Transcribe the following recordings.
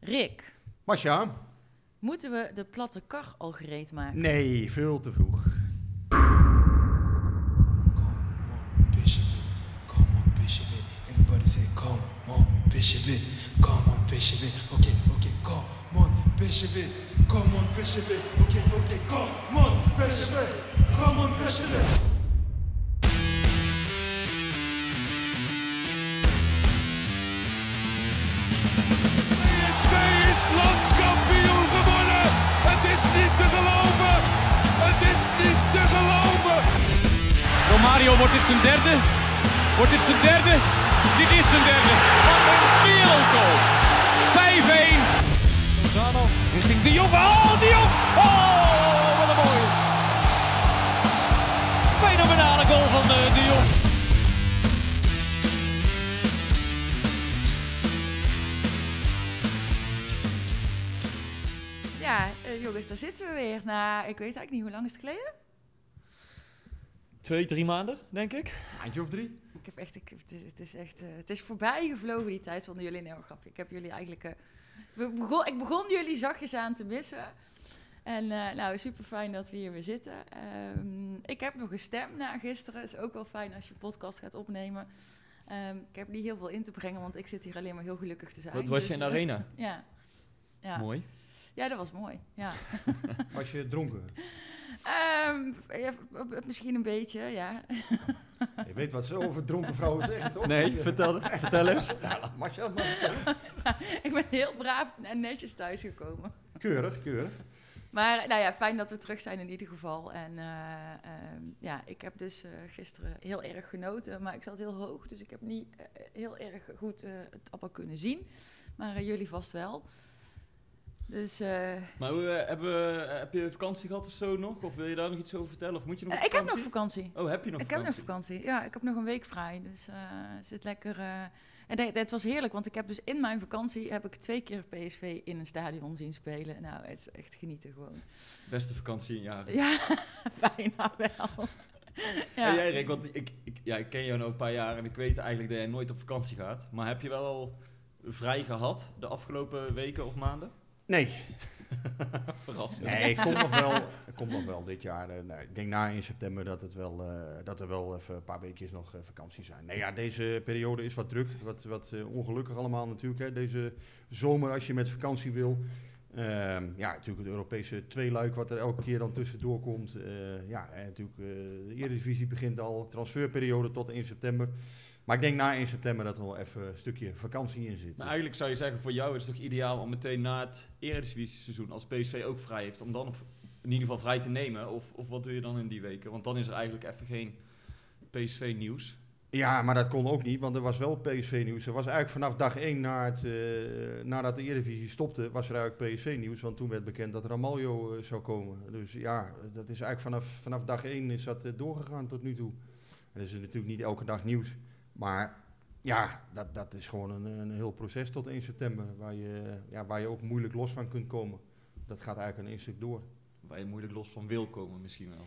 Rick, Masja? moeten we de platte kar al gereed maken? Nee, veel te vroeg. Bishop come on, Bishop it. Everybody say, come on, Bishop it, come on, Bishop it. Okay, okay, come on, Bishop it, come on, Bishop it. Okay, okay, come on, Bishop it, come on, Bishop Romario, wordt dit zijn derde? Wordt dit zijn derde? Dit is zijn derde. Wat een wereldgoal. 5-1. Lozano richting De Jong. Oh, De Jong. Oh, wat een mooie. Fenomenale goal van eh, De Jong. Ja, eh, jongens, daar zitten we weer. Na, ik weet eigenlijk niet hoe lang is het geleden? Twee, drie maanden, denk ik. Eindje of drie? Ik heb echt, ik, het, is, het is echt, eh, het is voorbij gevlogen die tijd. Vonden jullie een heel grapje. Ik heb jullie eigenlijk, eh, we begon, ik begon jullie zachtjes aan te missen. En eh, nou, super fijn dat we hier weer zitten. Ehm, ik heb nog een stem na gisteren. Is ook wel fijn als je een podcast gaat opnemen. Ehm, ik heb niet heel veel in te brengen, want ik zit hier alleen maar heel gelukkig te zijn. Wat was je Dus, in de eh, arena? Ja. Ja. Mooi. ja, dat was mooi. Ja. Was je dronken? Ehm, ja, misschien een beetje, ja. Je weet wat ze over dronken vrouwen zeggen, toch? Nee, vertel, vertel eens. Nou, maar vertellen. ik ben heel braaf en netjes thuisgekomen. Keurig, keurig. Maar nou ja, fijn dat we terug zijn in ieder geval. En eh, ehm, ja, ik heb dus eh, gisteren heel erg genoten, maar ik zat heel hoog, dus ik heb niet eh, heel erg goed eh, het allemaal kunnen zien. Maar jullie vast wel. Dus eh, Maar hoe, eh, hebben we, eh, heb je vakantie gehad of zo nog? Of wil je daar nog iets over vertellen? Of moet je nog op ik heb nog vakantie? vakantie. Oh, heb je nog ik heb nog vakantie? vakantie. Ja, ik heb nog een week vrij. Dus eh zit lekker. en het, het was heerlijk, want ik heb dus in mijn vakantie heb ik twee keer PSV in een stadion zien spelen. Nou, het is echt genieten gewoon. Beste vakantie in jaren. Ja, bijna wel. Ja. ja. jij Rick, want ik, ik, ja, ik ken jou nu een paar jaar en ik weet eigenlijk dat jij nooit op vakantie gaat. Maar heb je wel al vrij gehad de afgelopen weken of maanden? Nee, Verrassend. nee, komt nog wel, komt nog wel dit jaar. nou, ik denk na 1 september dat, het wel, eh, dat er wel even een paar weekjes nog eh, vakantie zijn. Nee, ja, deze periode is wat druk, wat, wat eh, ongelukkig allemaal natuurlijk. Hè. Deze zomer als je met vakantie wil. Ehm, ja, natuurlijk het Europese tweeluik wat er elke keer dan tussendoor komt. Eh, ja, en natuurlijk eh, de Eredivisie begint al, transferperiode tot 1 september. Maar ik denk na 1 september dat er wel even een stukje vakantie in zit. Maar Dus- eigenlijk zou je zeggen, voor jou is het toch ideaal om meteen na het Eredivisie-seizoen, als PSV ook vrij heeft, om dan op, in ieder geval vrij te nemen? Of, of wat doe je dan in die weken? Want dan is er eigenlijk even geen PSV-nieuws. Ja, maar dat kon ook niet, want er was wel PSV-nieuws. Er was eigenlijk vanaf dag 1 na het, eh, nadat de Eredivisie stopte, was er eigenlijk PSV-nieuws. Want toen werd bekend dat Ramaljo eh, zou komen. Dus ja, dat is eigenlijk vanaf, vanaf dag 1 is dat eh, doorgegaan tot nu toe. En dat is natuurlijk niet elke dag nieuws. Maar ja, dat, dat is gewoon een, een heel proces tot 1 september, waar je, ja, waar je ook moeilijk los van kunt komen. Dat gaat eigenlijk een één stuk door. Waar je moeilijk los van wil komen misschien wel.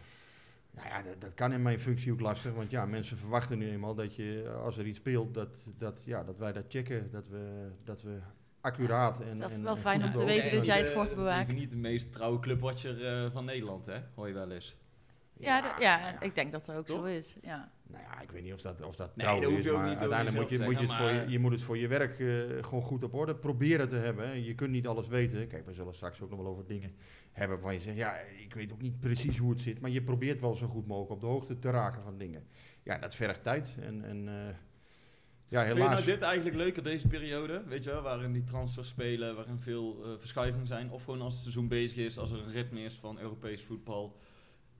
Nou ja, dat, dat kan in mijn functie ook lastig. Want ja, mensen verwachten nu eenmaal dat je, als er iets speelt, dat, dat, ja, dat wij dat checken. Dat we, dat we accuraat en. Het is en, wel en fijn om te weten dat jij het Eh, voort je bewaakt. bent niet de meest trouwe clubwatcher eh, van Nederland, hè? Hoor je wel eens. Ja, nou ja, ik denk dat dat ook Toch? zo is. Ja. Nou ja, ik weet niet of dat, of dat Nee, trouw dat is, maar niet uiteindelijk moet je, moet je, het voor je, moet het voor je werk eh, gewoon goed op orde proberen te hebben. Hè. Je kunt niet alles weten. Kijk, we zullen straks ook nog wel over dingen hebben waarvan je zegt, ja, ik weet ook niet precies hoe het zit, maar je probeert wel zo goed mogelijk op de hoogte te raken van dingen. Ja, dat vergt tijd en, en eh, ja, Vind je helaas. nou dit eigenlijk leuker, deze periode? Weet je wel, waarin die transfers spelen, waarin veel eh, verschuivingen zijn? Of gewoon als het seizoen bezig is, als er een ritme is van Europees voetbal,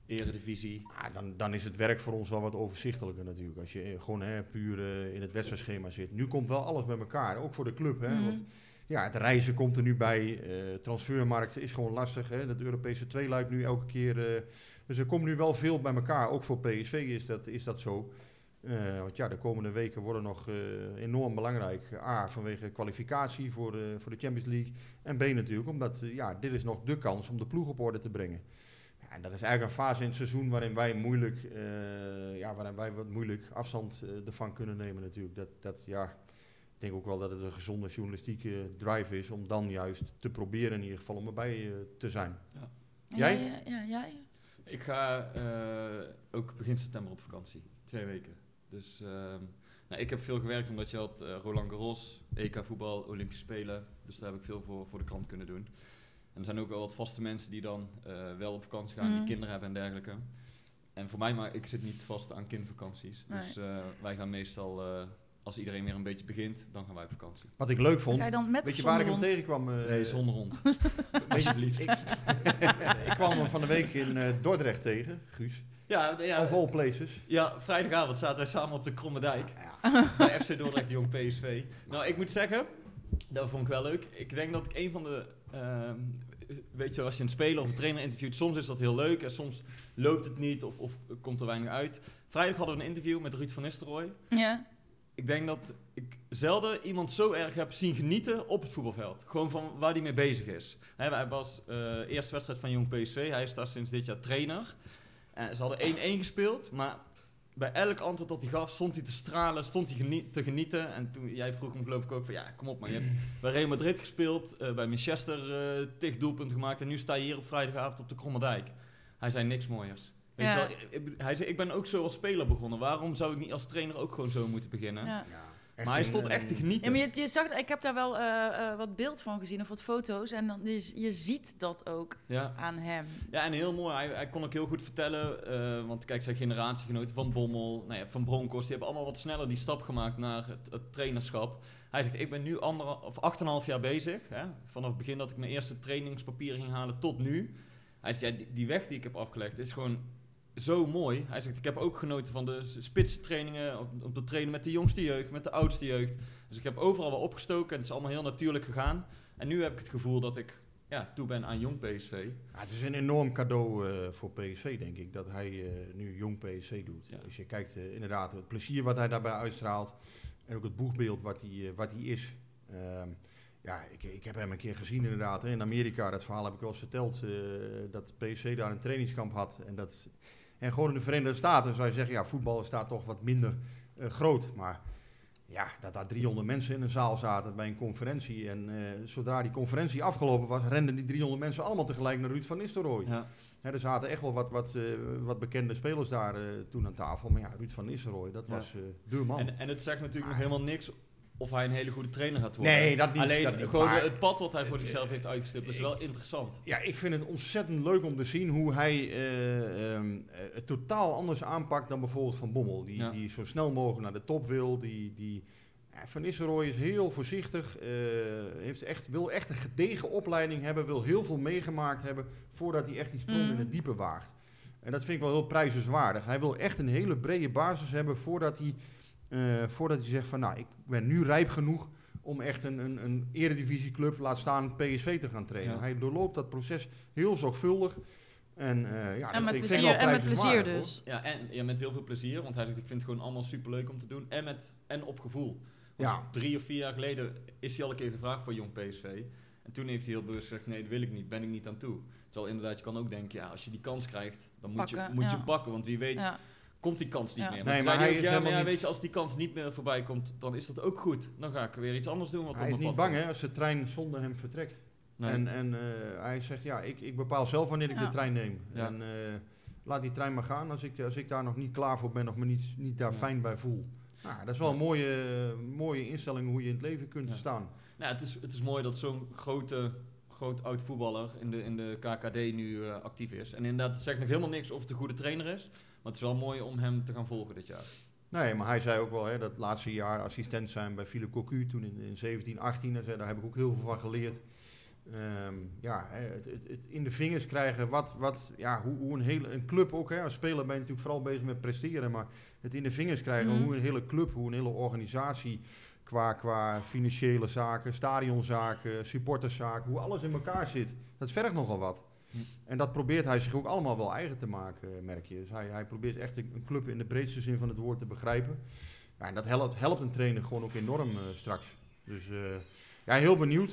Eredivisie? Ja, dan, dan is het werk voor ons wel wat overzichtelijker natuurlijk. Als je eh, gewoon hè, puur eh, in het wedstrijdschema zit. Nu komt wel alles bij elkaar, ook voor de club. Hè? Mhm. Want ja, het reizen komt er nu bij. eh transfermarkt is gewoon lastig. Hè? Dat Europese tweeluik nu elke keer. eh, dus er komt nu wel veel bij elkaar. Ook voor PSV is dat, is dat zo. Eh, want ja, de komende weken worden nog enorm belangrijk. A, vanwege kwalificatie voor de, voor de Champions League. En B natuurlijk, omdat ja, dit is nog de kans om de ploeg op orde te brengen. Ja, en dat is eigenlijk een fase in het seizoen waarin wij moeilijk, eh, ja, waarin wij wat moeilijk afstand eh, ervan kunnen nemen natuurlijk. Dat, dat, ja, ik denk ook wel dat het een gezonde journalistieke drive is om dan juist te proberen in ieder geval om erbij eh, te zijn. En Jij? jij, eh, Ja, jij? Ik ga eh, ook begin september op vakantie. Twee weken. Dus ehm, nou, ik heb veel gewerkt omdat je had eh, Roland Garros, EK voetbal, Olympische Spelen. Dus daar heb ik veel voor, voor de krant kunnen doen. En er zijn ook wel wat vaste mensen die dan eh, wel op vakantie gaan, die kinderen hebben en dergelijke. En voor mij, maar ik zit niet vast aan kindervakanties. Nee. Dus eh, wij gaan meestal, eh, als iedereen weer een beetje begint, dan gaan wij op vakantie. Wat ik leuk vond, Ga je dan met weet je waar ik hem tegenkwam? eh, Nee, zonder hond. Alsjeblieft. Ik, ik kwam hem van de week in eh, Dordrecht tegen, Guus. Ja, ja, Of all places. Ja, vrijdagavond zaten wij samen op de Kromme Dijk. Ja. Bij FC Dordrecht Jong PSV. Nou, ik moet zeggen, dat vond ik wel leuk. Ik denk dat ik een van de... ehm, weet je, als je een speler of een trainer interviewt, soms is dat heel leuk. En soms loopt het niet of, of komt er weinig uit. Vrijdag hadden we een interview met Ruud van Nistelrooy. Ja. Ik denk dat ik zelden iemand zo erg heb zien genieten op het voetbalveld. Gewoon van waar hij mee bezig is. Hij was eh eerste wedstrijd van Jong PSV. Hij is daar sinds dit jaar trainer. Ze hadden 1-1 gespeeld, maar bij elk antwoord dat hij gaf, stond hij te stralen, stond hij te genieten. En toen, jij vroeg hem geloof ik ook van, ja, kom op man, je hebt bij Real Madrid gespeeld, eh, bij Manchester eh tig doelpunten gemaakt en nu sta je hier op vrijdagavond op de Kromme Dijk. Hij zei niks mooiers. Weet Ja. je wel, ik- ik- hij zei, ik ben ook zo als speler begonnen, waarom zou ik niet als trainer ook gewoon zo moeten beginnen? ja. Echt Maar hij stond eh, echt te genieten. Ja, maar je, je zag, ik heb daar wel eh, eh, wat beeld van gezien of wat foto's. En dan, je, je ziet dat ook Ja. aan hem. Ja, en heel mooi. Hij, hij kon ook heel goed vertellen. eh, want kijk, zijn generatiegenoten van Bommel, nou ja, van Broncos, die hebben allemaal wat sneller die stap gemaakt naar het, het trainerschap. Hij zegt, ik ben nu ander, of 8,5 jaar bezig. Hè, vanaf het begin dat ik mijn eerste trainingspapieren ging halen tot nu. Hij zegt, ja, die, die weg die ik heb afgelegd is gewoon zo mooi. Hij zegt, ik heb ook genoten van de spitstrainingen, om, om te trainen met de jongste jeugd, met de oudste jeugd. Dus ik heb overal wel opgestoken en het is allemaal heel natuurlijk gegaan. En nu heb ik het gevoel dat ik ja, toe ben aan jong PSV. Ja, het is een enorm cadeau eh, voor PSV, denk ik, dat hij eh, nu jong PSV doet. Ja. Als je kijkt, eh, inderdaad, het plezier wat hij daarbij uitstraalt en ook het boegbeeld wat hij, wat hij is. Ehm, ja, ik, ik heb hem een keer gezien inderdaad. Hè, in Amerika, dat verhaal heb ik wel eens verteld, dat PSV daar een trainingskamp had. En, dat, en gewoon in de Verenigde Staten zou je zeggen, ja, voetbal staat toch wat minder eh, groot. Maar ja, dat daar 300 mensen in een zaal zaten bij een conferentie. En eh, zodra die conferentie afgelopen was, renden die 300 mensen allemaal tegelijk naar Ruud van Nistelrooy. Ja. Hè, er zaten echt wel wat, wat, eh, wat bekende spelers daar eh, toen aan tafel. Maar ja, Ruud van Nistelrooy, dat Ja. was eh de man. En, en het zegt natuurlijk nog helemaal niks of hij een hele goede trainer gaat worden. Nee, dat niet, Alleen dat niet, gewoon maar- het pad wat hij voor zichzelf heeft uitgestippeld is wel interessant. Ja, ik vind het ontzettend leuk om te zien hoe hij eh, ehm, eh, het totaal anders aanpakt dan bijvoorbeeld Van Bommel. Die, Ja. die zo snel mogelijk naar de top wil. Die, die, ja, van Nistelrooy is heel voorzichtig. eh, heeft echt, wil echt een gedegen opleiding hebben. Wil heel veel meegemaakt hebben voordat hij echt die sprong Mm. in het diepe waagt. En dat vind ik wel heel prijzenswaardig. Hij wil echt een hele brede basis hebben voordat hij, eh, voordat hij zegt van nou, ik ben nu rijp genoeg om echt een, een, een eredivisieclub, laat staan PSV te gaan trainen. Ja. Hij doorloopt dat proces heel zorgvuldig. En, eh, ja, dat en met vind ik- vind ik plezier, en met plezier dus. Ja, en ja, met heel veel plezier, want hij zegt ik vind het gewoon allemaal superleuk om te doen. En, met, en op gevoel. Want Ja. Drie of vier jaar geleden is hij al een keer gevraagd voor jong PSV. En toen heeft hij heel bewust gezegd, nee dat wil ik niet, ben ik niet aan toe. Terwijl inderdaad, je kan ook denken, ja, als je die kans krijgt, dan moet, je, Pakken, moet je pakken. Want wie weet Ja. Komt die kans niet Ja. meer. Nee, maar zei hij ook, is ja, maar helemaal ja, niet- weet je, als die kans niet meer voorbij komt, dan is dat ook goed. Dan ga ik weer iets anders doen. Wat Hij is niet bang komt. hè, als de trein zonder hem vertrekt. Nee. En, en eh, hij zegt, ja, ik, ik bepaal zelf wanneer ik Ja. de trein neem. Ja. En eh, laat die trein maar gaan als ik, als ik daar nog niet klaar voor ben of me niet, niet daar Ja. fijn bij voel. Nou, dat is wel een mooie, mooie instelling hoe je in het leven kunt Ja. staan. Nou, het, is, het is mooi dat zo'n grote, groot oud voetballer in de, in de KKD nu eh, actief is. En inderdaad, het zegt nog helemaal niks of het een goede trainer is. Maar het is wel mooi om hem te gaan volgen dit jaar. Nee, maar hij zei ook wel, hè, dat laatste jaar assistent zijn bij Philip Cocu, toen in, in 17, 18, hij zei, daar heb ik ook heel veel van geleerd. Ehm, ja, hè, het, het, het in de vingers krijgen, wat, wat, ja, hoe, hoe een, hele, een club ook, hè, als speler ben je natuurlijk vooral bezig met presteren, maar het in de vingers krijgen, Mhm. hoe een hele club, hoe een hele organisatie qua, qua financiële zaken, stadionzaken, supporterszaken, hoe alles in elkaar zit. Dat vergt nogal wat. Hm. En dat probeert hij zich ook allemaal wel eigen te maken, eh, merk je. Dus hij, hij probeert echt een, een club in de breedste zin van het woord te begrijpen. Ja, en dat helpt, helpt een trainer gewoon ook enorm eh, straks. Dus eh, ja, heel benieuwd.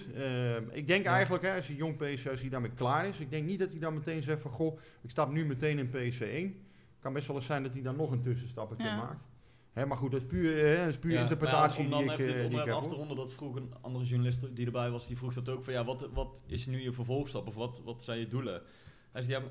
Ik denk Ja. eigenlijk, hè, als hij jong PSV, als hij daarmee klaar is. Ik denk niet dat hij dan meteen zegt van, goh, ik stap nu meteen in PSV 1. kan best wel eens zijn dat hij dan nog een tussenstapje Ja. maakt. Hè, maar goed, dat is puur, eh, dat is puur Ja, interpretatie ja, om die dan ik, even eh, dit die ik onderwerp heb. af te ronden, dat vroeg een andere journalist die erbij was, die vroeg dat ook van ja, wat, wat is nu je vervolgstap of wat, wat zijn je doelen? Hij zei ja,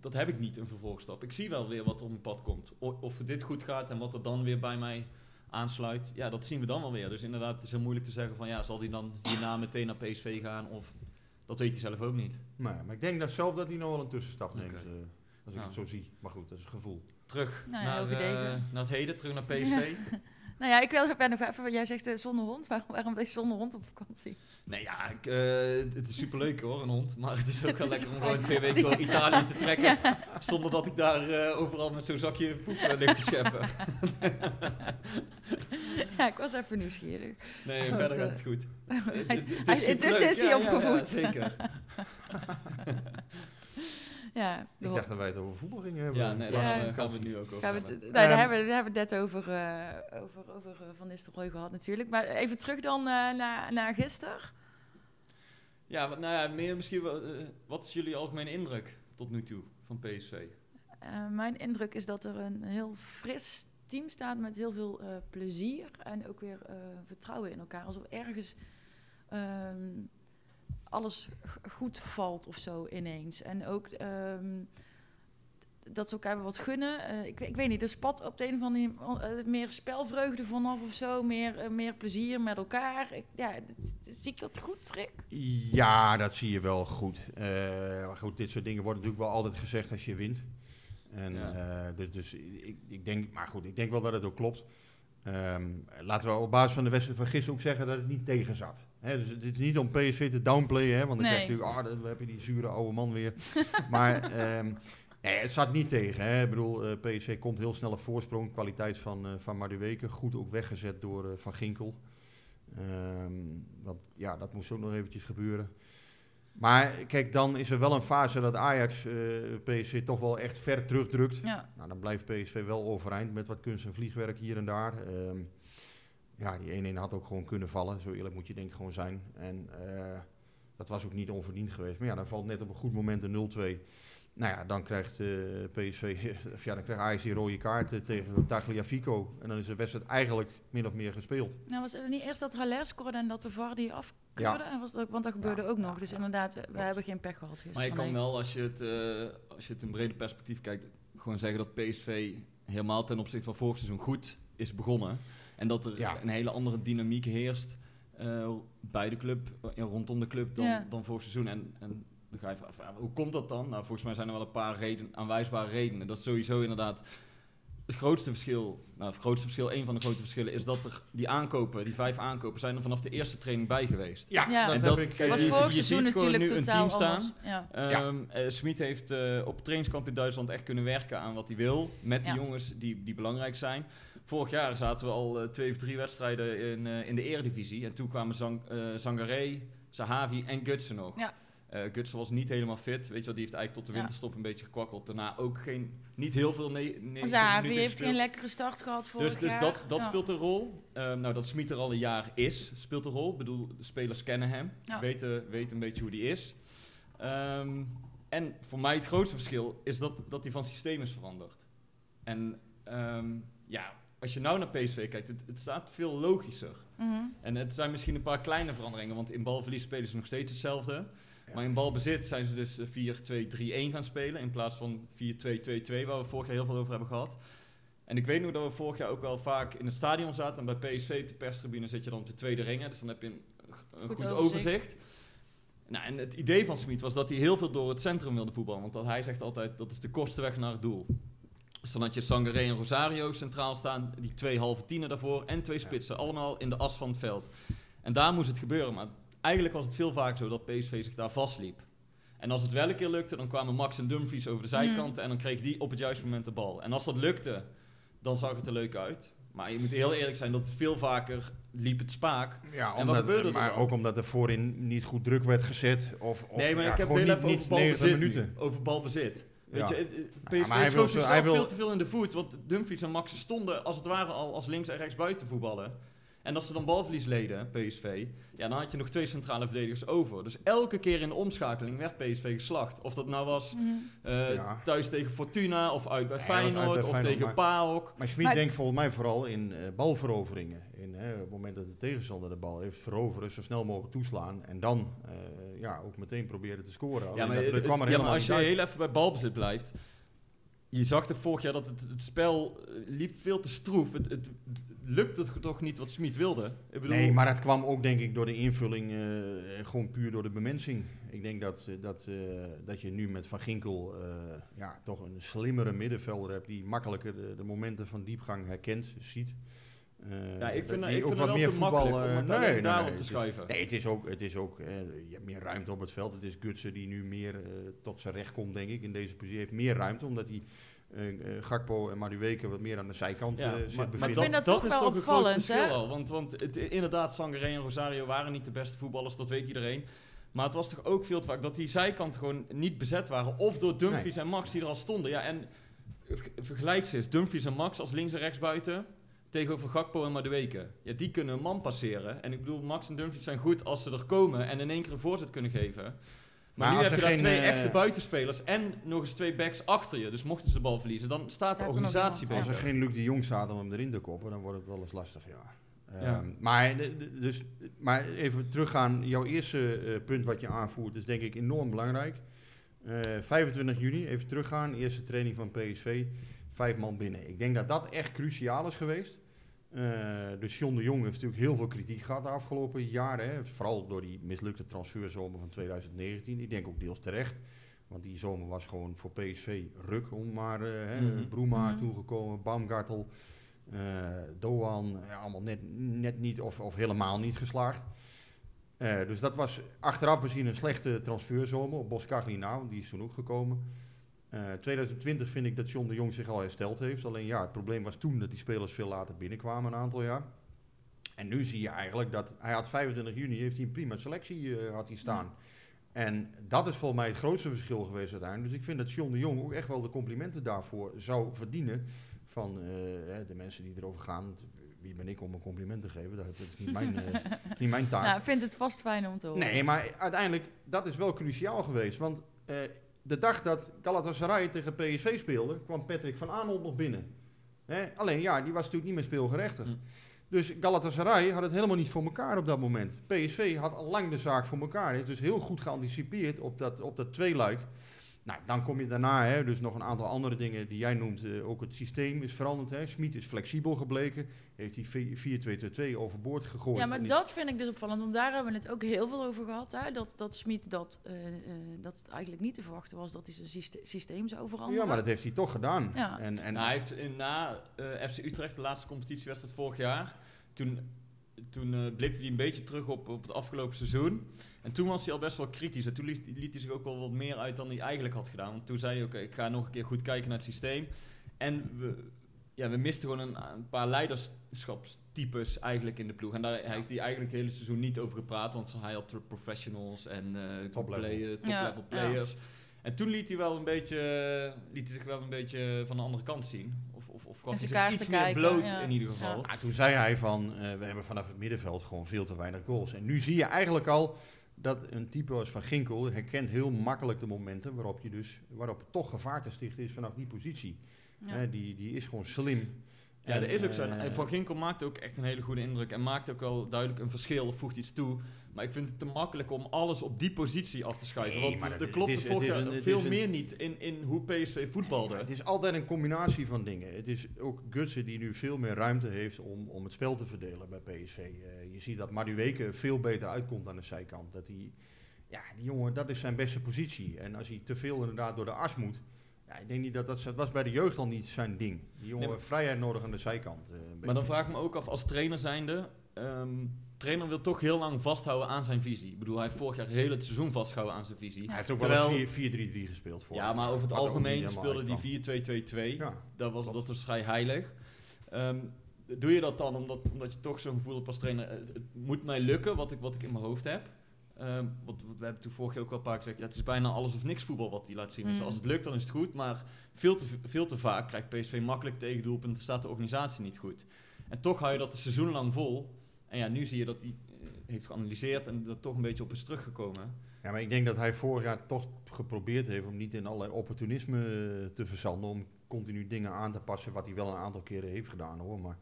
dat heb ik niet, een vervolgstap. Ik zie wel weer wat op mijn pad komt. O- Of dit goed gaat en wat er dan weer bij mij aansluit, ja, dat zien we dan wel weer. Dus inderdaad, het is heel moeilijk te zeggen van ja, zal hij dan hierna meteen naar PSV gaan of dat weet hij zelf ook niet. Nee, maar ik denk dat zelf dat hij nog wel een tussenstap neemt. Als ik Nou. het zo zie. Maar goed, dat is het gevoel. Terug Nou naar, eh, naar het heden, terug naar PSV. Nou ja, ik wil ben nog even, wat jij zegt eh, zonder hond. Waarom, waarom ben je zonder hond op vakantie? Nee, ja, ik, eh, het is superleuk hoor, een hond. Maar het is ook wel lekker om gewoon twee weken door Italië te trekken. Zonder dat ik daar eh, overal met zo'n zakje poep eh, lig te scheppen. ja, ik was even nieuwsgierig. Nee, Want, verder gaat het goed. hij is- Het- het- het hij intussen is hij Ja, ja, ja, opgevoed. zeker. Ja, Ik dacht dat wij het over voetbal gingen hebben. Ja, nee, daar gaan we het nu ook over Gaan we het, hebben. nou, daar, Ehm, hebben, we- daar hebben we het net over, eh, over, over eh, Van Nistelrooy gehad natuurlijk. Maar even terug dan eh, naar, naar gisteren. Ja, wat, nou ja, meer misschien wel, wat is jullie algemene indruk tot nu toe van PSV? Eh, mijn indruk is dat er een heel fris team staat met heel veel eh, plezier en ook weer eh, vertrouwen in elkaar. Alsof ergens ehm, alles goed valt of zo ineens. En ook ehm, dat ze elkaar wat gunnen. Eh, ik, ik weet niet, er spat op de een of andere manier eh, meer spelvreugde vanaf of zo. Meer, eh, meer plezier met elkaar. Ik, ja, zie ik dat goed, Rick? Ja, dat zie je wel goed. Eh, maar goed, dit soort dingen worden natuurlijk wel altijd gezegd als je wint. En, Ja. eh, dus dus ik, ik denk, maar goed, ik denk wel dat het ook klopt. Ehm, laten we op basis van de wedstrijd van gisteren ook zeggen dat het niet tegen zat. Dus het is niet om PSV te downplayen, hè, want dan Nee. krijg je natuurlijk, ah, dan heb je die zure oude man weer. maar ehm, nee, het zat niet tegen. Hè. Ik bedoel, eh, PSV komt heel snel op voorsprong. Kwaliteit van, eh van Maduweke, goed ook weggezet door eh, Van Ginkel. Ehm, want ja, dat moest ook nog eventjes gebeuren. Maar kijk, dan is er wel een fase dat Ajax eh PSV toch wel echt ver terugdrukt. Ja. Nou, dan blijft PSV wel overeind met wat kunst en vliegwerk hier en daar. Ehm, ja, die 1-1 had ook gewoon kunnen vallen. Zo eerlijk moet je denk ik gewoon zijn. En eh, dat was ook niet onverdiend geweest. Maar ja, dan valt net op een goed moment een 0-2. Nou ja, dan krijgt eh, PSV, of ja, dan krijgt Ajax die rode kaart eh, tegen Tagliafico. En dan is de wedstrijd eigenlijk min of meer gespeeld. Nou, was het niet eerst dat Haller scoorde en dat de VAR die afkeurde? En was dat ook, want dat gebeurde Ja, ook nog. Dus ja, inderdaad, we, hebben geen pech gehad gisteren. Maar je kan wel, als je, het, eh, als je het in brede perspectief kijkt, gewoon zeggen dat PSV helemaal ten opzichte van vorig seizoen goed is begonnen. En dat er Ja. een hele andere dynamiek heerst eh, bij de club en rondom de club dan, Ja. dan vorig seizoen. En, en dan ga je hoe komt dat dan? Nou, volgens mij zijn er wel een paar reden, aanwijsbare redenen. Dat is sowieso inderdaad het grootste verschil. Nou, het grootste verschil, een van de grote verschillen, is dat er die aankopen, die vijf aankopen, zijn er vanaf de eerste training bij geweest. Ja, Ja. dat En heb dat- ik... kijk, was eh, vorig seizoen natuurlijk totaal team staan. anders. Ja. Ehm eh, Smit heeft eh, op trainingskamp in Duitsland echt kunnen werken aan wat hij wil. Met die jongens die, die belangrijk zijn. Vorig jaar zaten we al eh, twee of drie wedstrijden in, eh, in de eredivisie. En toen kwamen Zang, eh, Zangaré, Sahavi en Gutsen nog. Ja. Eh, Gutsen was niet helemaal fit. Weet je wel, die heeft eigenlijk tot de winterstop een beetje gekwakkeld. Daarna ook geen, niet heel veel ne ne Zavi minuten heeft gespeeld. geen lekkere start gehad vorig Dus, dus jaar. dat, dat Ja. speelt een rol. Ehm, nou, dat Smit er al een jaar is, speelt een rol. Ik bedoel, de spelers kennen hem, Ja. weten, weten een beetje hoe die is. Ehm, en voor mij het grootste verschil is dat, dat hij van systeem is veranderd. En ehm, ja, als je nou naar PSV kijkt, het, het staat veel logischer. Mhm. En het zijn misschien een paar kleine veranderingen, want in balverlies spelen ze nog steeds hetzelfde. Maar in balbezit zijn ze dus eh, 4-2-3-1 gaan spelen in plaats van 4-2-2-2, waar we vorig jaar heel veel over hebben gehad. En ik weet nog dat we vorig jaar ook wel vaak in het stadion zaten. En bij PSV op de perstribune zit je dan op de tweede ringen. Dus dan heb je een, een goed, Goed overzicht. overzicht. Nou, en het idee van Smit was dat hij heel veel door het centrum wilde voetballen. Want dat, hij zegt altijd, dat is de kortste weg naar het doel. Dus dan had je Sangaré en Rosario centraal staan. Die twee halve tienen daarvoor. En twee spitsen. Allemaal in de as van het veld. En daar moest het gebeuren. Maar eigenlijk was het veel vaker zo dat PSV zich daar vastliep. En als het wel een keer lukte, dan kwamen Max en Dumfries over de zijkanten. En dan kreeg die op het juiste moment de bal. En als dat lukte, dan zag het er leuk uit. Maar je moet heel eerlijk zijn dat het veel vaker liep het spaak. Ja, En wat omdat, gebeurde maar ook omdat er voorin niet goed druk werd gezet. Of, of nee, maar ja, ik heb heel niet, even over 90 balbezit minuten. Over balbezit. Weet Ja. je, eh, PSV hij schoot wil- zichzelf hij wil- veel te veel in de voet. Want Dumfries en Max stonden als het ware al als links en rechts buiten voetballen. En als ze dan balverlies leden, PSV, ja, dan had je nog twee centrale verdedigers over. Dus elke keer in de omschakeling werd PSV geslacht. Of dat nou was Mhm. eh, Ja. thuis tegen Fortuna, of uit bij Ja, Feyenoord, bij of Feyenoord, tegen maar- PAOK. Maar Smit Maar- denkt volgens mij vooral in eh, balveroveringen. In, hè, op het moment dat de tegenstander de bal heeft, veroveren, zo snel mogelijk toeslaan. En dan eh, ja, ook meteen proberen te scoren. Ja, Alleen maar, dat, dat het- kwam er ja, maar als je uit. heel even bij balbezit blijft. Je zag toch vorig jaar dat het, het spel eh, liep veel te stroef. Het, het, het lukte toch niet wat Smit wilde. Ik bedoel, Nee, maar dat kwam ook denk ik door de invulling, eh, gewoon puur door de bemensing. Ik denk dat, dat, dat je nu met Van Ginkel ja, toch een slimmere middenvelder hebt die makkelijker de, de momenten van diepgang herkent, ziet. Eh, Ja, ik vind, die ik ook vind wat het meer wel te makkelijk voetbal, om eh, het nee, nee, daarop nee, te het is- schuiven. Nee, het is ook, het is ook eh, je hebt meer ruimte op het veld. Het is Gutsen die nu meer eh, tot zijn recht komt, denk ik, in deze positie. Hij heeft meer ruimte, omdat hij eh, eh, Gakpo en Madueke wat meer aan de zijkant Ja, eh, maar, zit maar bevinden. Ik vind dat toch is wel toch een groot verschil hè? al. Want, want het, inderdaad, Sangare en Rosario waren niet de beste voetballers, dat weet iedereen. Maar het was toch ook veel te vaak dat die zijkanten gewoon niet bezet waren. Of door Dumfries en Max die er al stonden. Ja, en vergelijk ze eens, Dumfries en Max als links en rechts buiten. Tegenover Gakpo en Madueke. Ja, die kunnen een man passeren. En ik bedoel, Max en Dumfries zijn goed als ze er komen en in één keer een voorzet kunnen geven. Maar, Maar nu als heb je er daar twee eh, echte buitenspelers en nog eens twee backs achter je. Dus mochten ze de bal verliezen, dan staat de organisatie iemand, Als er geen Luc de Jong staat om hem erin te koppen, dan wordt het wel eens lastig, ja. Ja. Ehm, maar, dus, maar even teruggaan, jouw eerste eh, punt wat je aanvoert is denk ik enorm belangrijk. Eh, 25 juni, even teruggaan, eerste training van PSV, vijf man binnen. Ik denk dat dat echt cruciaal is geweest. Eh, dus John de Jong heeft natuurlijk heel veel kritiek gehad de afgelopen jaren. Hè. Vooral door die mislukte transferzomer van 2019. Ik denk ook deels terecht. Want die zomer was gewoon voor PSV ruk om maar eh hè, Mhm. Broema Mhm. toegekomen, Baumgartel, eh, Doan, ja, allemaal net, net niet of, of helemaal niet geslaagd. Eh, dus dat was achteraf bezien een slechte transferzomer op Boskagli nou, die is toen ook gekomen. Eh 2020 vind ik dat John de Jong zich al hersteld heeft. Alleen ja, het probleem was toen dat die spelers veel later binnenkwamen een aantal jaar. En nu zie je eigenlijk dat hij had 25 juni heeft hij een prima selectie eh, had hij staan. En dat is volgens mij het grootste verschil geweest uiteindelijk. Dus ik vind dat John de Jong ook echt wel de complimenten daarvoor zou verdienen van eh, de mensen die erover gaan. Wie ben ik om een compliment te geven? Dat, dat is niet mijn, eh, niet mijn taak. Nou, ik vind het vast fijn om te horen. Nee, maar uiteindelijk, dat is wel cruciaal geweest. Want eh, de dag dat Galatasaray tegen PSV speelde, kwam Patrick van Aanholt nog binnen. Hè? Alleen ja, die was natuurlijk niet meer speelgerechtigd. Hm. Dus Galatasaray had het helemaal niet voor elkaar op dat moment. PSV had al lang de zaak voor elkaar. Heeft dus heel goed geanticipeerd op dat, op dat tweeluik. Nou, dan kom je daarna, hè, dus nog een aantal andere dingen die jij noemt. eh, ook het systeem is veranderd. Hè. Smit is flexibel gebleken. Heeft die 4-2-2-2 overboord gegooid. Ja, maar dat vind ik dus opvallend, want daar hebben we het ook heel veel over gehad. Hè? Dat, dat Smit dat, eh, eh, dat het eigenlijk niet te verwachten was dat hij zijn syste- systeem zou veranderen. Ja, maar dat heeft hij toch gedaan. Ja. En, en, Nou, hij heeft in, na FC Utrecht, de laatste competitiewedstrijd vorig jaar, toen, toen eh, blikte hij een beetje terug op, op het afgelopen seizoen. En toen was hij al best wel kritisch. En toen liet, liet hij zich ook wel wat meer uit dan hij eigenlijk had gedaan. Want toen zei hij, oké, ik ga nog een keer goed kijken naar het systeem. En we, ja, we misten gewoon een, een paar leiderschapstypes eigenlijk in de ploeg. En daar heeft hij eigenlijk het hele seizoen niet over gepraat. Want hij had professionals en eh top level. play- top Ja, level players. En toen liet hij, wel een beetje, liet hij zich wel een beetje van de andere kant zien. En hij zich kaarten iets meer kijken, bloot ja. in ieder geval. Ja, toen zei hij van, eh, we hebben vanaf het middenveld gewoon veel te weinig goals. En nu zie je eigenlijk al dat een type als Van Ginkel herkent heel makkelijk de momenten waarop, je dus, waarop het toch gevaar te stichten is vanaf die positie. Ja. Hè, die, die is gewoon slim. Ja, En, dat is ook zo. eh, En Van Ginkel maakt ook echt een hele goede indruk. En maakt ook wel duidelijk een verschil of voegt iets toe. Maar ik vind het te makkelijk om alles op die positie af te schuiven. Nee, want er klopt het is- vorig het is jaar een- het veel een- meer niet in, in hoe PSV voetbalde. Het is altijd een combinatie van dingen. Het is ook Gutsen die nu veel meer ruimte heeft om, om het spel te verdelen bij PSV. Eh, je ziet dat Madueke veel beter uitkomt aan de zijkant. Dat hij, ja, die jongen, dat is zijn beste positie. En als hij te veel inderdaad door de as moet, ja, ik denk niet dat dat, dat was bij de jeugd al niet zijn ding. Die jongen Nee, maar- vrijheid nodig aan de zijkant. eh, Maar dan vraag ik me ook af, als trainer zijnde... ehm trainer wil toch heel lang vasthouden aan zijn visie. Ik bedoel, hij heeft vorig jaar heel het seizoen vastgehouden aan zijn visie. hij heeft ook Terwijl- wel eens 4-3-3 gespeeld. Voor Ja, maar over het algemeen speelde die uitkwam. 4-2-2-2. Ja, Dat was, dat was vrij heilig. Ehm, doe je dat dan omdat, omdat je toch zo'n gevoel hebt als trainer, het, het moet mij lukken wat ik, wat ik in mijn hoofd heb? Ehm, want wat we hebben toen vorige keer ook wel een paar keer gezegd, ja, het is bijna alles of niks voetbal wat hij laat zien. Je, Mm. Als het lukt, dan is het goed, maar veel te, veel te vaak krijgt PSV makkelijk tegendoelpunten, staat de organisatie niet goed. En toch hou je dat een seizoen lang vol. En ja, nu zie je dat hij eh, heeft geanalyseerd en er toch een beetje op is teruggekomen. Ja, maar ik denk dat hij vorig jaar toch geprobeerd heeft om niet in allerlei opportunisme eh, te verzanden. Om continu dingen aan te passen, wat hij wel een aantal keren heeft gedaan hoor. Maar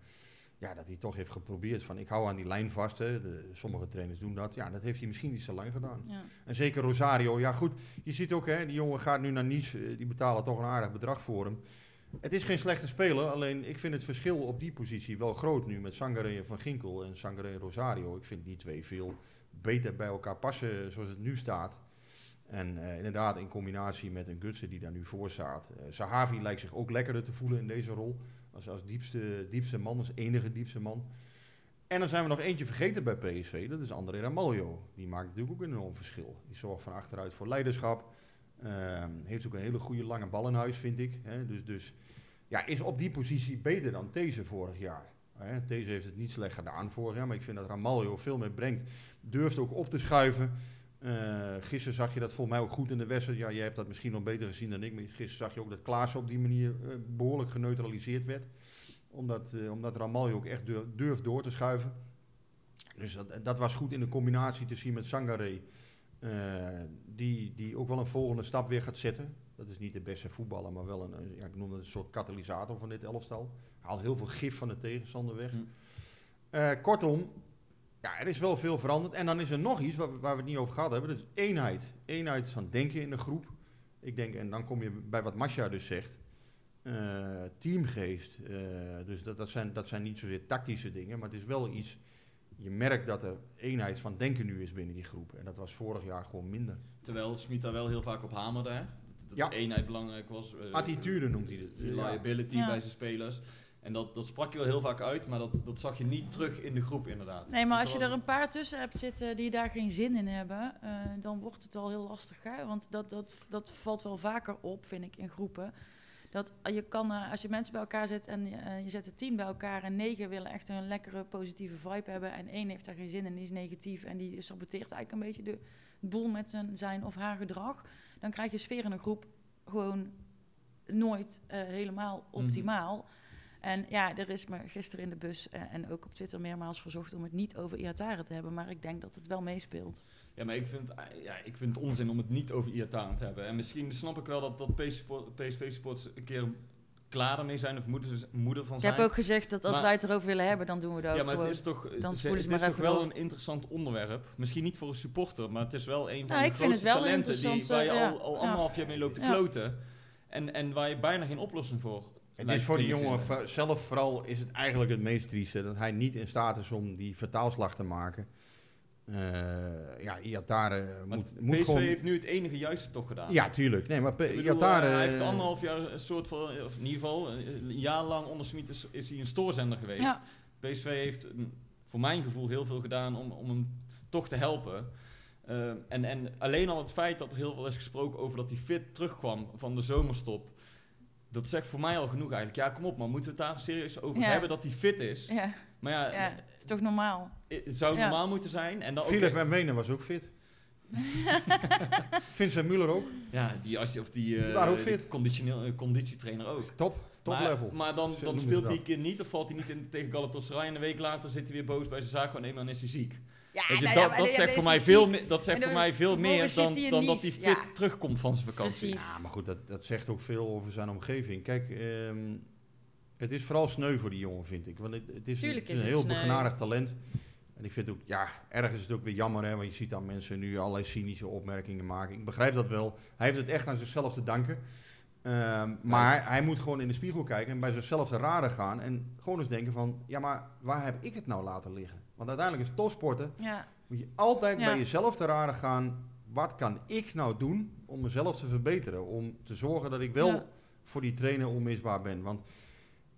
ja, dat hij toch heeft geprobeerd van ik hou aan die lijn vast. Hè. De, sommige trainers doen dat. Ja, dat heeft hij misschien niet zo lang gedaan. Ja. En zeker Rosario. Ja goed, je ziet ook hè, die jongen gaat nu naar Nice. eh, Die betalen toch een aardig bedrag voor hem. Het is geen slechte speler, alleen ik vind het verschil op die positie wel groot nu met Sangare Van Ginkel en Sangare Rosario. Ik vind die twee veel beter bij elkaar passen zoals het nu staat. En eh, inderdaad in combinatie met een Gutsen die daar nu voor staat. Eh Sahavi lijkt zich ook lekkerder te voelen in deze rol. Als, als diepste, diepste man, als enige diepste man. En dan zijn we nog eentje vergeten bij PSV. Dat is André Ramaljo. Die maakt natuurlijk ook een enorm verschil. Die zorgt van achteruit voor leiderschap. Ehm, heeft ook een hele goede lange bal in huis, vind ik. Hè. Dus, dus ja, is op die positie beter dan These vorig jaar. Hè. These heeft het niet slecht gedaan vorig jaar. Maar ik vind dat Ramaljo veel meer brengt. Durft ook op te schuiven. Eh, gisteren zag je dat volgens mij ook goed in de wedstrijd. Ja, jij hebt dat misschien nog beter gezien dan ik. Maar gisteren zag je ook dat Klaassen op die manier eh, behoorlijk geneutraliseerd werd. Omdat, eh, omdat Ramaljo ook echt durf, durft door te schuiven. Dus dat, dat was goed in de combinatie te zien met Sangaré. Eh, die, die ook wel een volgende stap weer gaat zetten. Dat is niet de beste voetballer, maar wel een, ja, ik noem dat een soort katalysator van dit elftal. Haalt heel veel gif van de tegenstander weg. Hm. Eh, kortom, ja, er is wel veel veranderd. En dan is er nog iets waar we, waar we het niet over gehad hebben. Dat is eenheid. Eenheid van denken in de groep. Ik denk, en dan kom je bij wat Masja dus zegt. eh, teamgeest. dus dat, dat, zijn, dat zijn niet zozeer tactische dingen, maar het is wel iets. Je merkt dat er eenheid van denken nu is binnen die groep. En dat was vorig jaar gewoon minder. Terwijl Smit daar wel heel vaak op hamerde, hè? Dat Ja. de eenheid belangrijk was. eh, Attitude noemt hij dit. de Ja. liability Ja. bij zijn spelers. En dat, dat sprak je wel heel vaak uit, maar dat, dat zag je niet terug in de groep inderdaad. Nee, maar als je er een paar tussen hebt zitten die daar geen zin in hebben, eh, dan wordt het al heel lastig. Hè? Want dat, dat, dat valt wel vaker op, vind ik, in groepen. Dat je kan, eh, als je mensen bij elkaar zet en eh, je zet het tien bij elkaar en negen willen echt een lekkere positieve vibe hebben en één heeft daar geen zin in, die is negatief en die saboteert eigenlijk een beetje de boel met zijn, zijn of haar gedrag, dan krijg je sfeer in een groep gewoon nooit eh, helemaal Mhm. optimaal. En ja, er is me gisteren in de bus eh, en ook op Twitter meermaals verzocht om het niet over Iataren te hebben. Maar ik denk dat het wel meespeelt. Ja, maar ik vind, eh, ja, ik vind het onzin om het niet over Iataren te hebben. En misschien snap ik wel dat, dat PSV-sports een keer klaar ermee zijn of moeder van Ik zijn. heb ook gezegd dat als Maar- wij het erover willen hebben, dan doen we dat ja, ook maar gewoon. het is toch, dan het is, spoelen ze het maar is toch wel door. een interessant onderwerp. Misschien niet voor een supporter, maar het is wel een van Nou, de ik vind het grootste talenten die, waar je ja. al, al Ja. anderhalf jaar mee loopt te Ja. kloten. En, en waar je bijna geen oplossing voor Het is voor die jongen vinden. zelf vooral is het eigenlijk het meest trieste dat hij niet in staat is om die vertaalslag te maken. Eh ja, Iatare Maar moet, moet PSV gewoon... heeft nu het enige juiste toch gedaan. Ja, tuurlijk. Nee, maar bedoel, Iatare... eh, hij heeft anderhalf jaar een soort van, of in ieder geval, eh, een jaar lang onder Smit is, is hij een stoorzender geweest. Ja. PSV heeft mm, voor mijn gevoel heel veel gedaan om, om hem toch te helpen. Eh, en, en alleen al het feit dat er heel veel is gesproken over dat hij fit terugkwam van de zomerstop. Dat zegt voor mij al genoeg eigenlijk. Ja, kom op, maar moeten we het daar serieus over Ja. hebben dat hij fit is? Ja, Maar ja, ja, is toch normaal? het zou Ja. normaal moeten zijn. En dan ook- Philip en Wenen was ook fit. Vincent Muller ook. Ja, die, als of die, eh, Die waren ook fit. conditioneel- eh, conditietrainer ook. Top, top maar, level. Maar dan, dan speelt hij een keer niet of valt hij niet in, tegen Galatasaray en een week later zit hij weer boos bij zijn zaakwaarnemer en is hij ziek. Ja, Weet je, nou dat ja, dat ja, zegt voor mij veel, dat zegt voor dan mij veel meer dan, dan dat hij fit ja. terugkomt van zijn vakantie. Precies. Ja, maar goed, dat, dat zegt ook veel over zijn omgeving. Kijk, ehm, het is vooral sneu voor die jongen, vind ik. Want het, het is, een, het is heel begenadigd talent. En ik vind ook, ja, ergens is het ook weer jammer, hè, want je ziet dan mensen nu allerlei cynische opmerkingen maken. Ik begrijp dat wel. Hij heeft het echt aan zichzelf te danken. Ehm, maar hij moet gewoon in de spiegel kijken en bij zichzelf te raden gaan. En gewoon eens denken van, ja, maar waar heb ik het nou laten liggen? Want uiteindelijk is topsporten, Ja, moet je altijd Ja. bij jezelf te raden gaan. Wat kan ik nou doen om mezelf te verbeteren? Om te zorgen dat ik wel Ja. voor die trainer onmisbaar ben. Want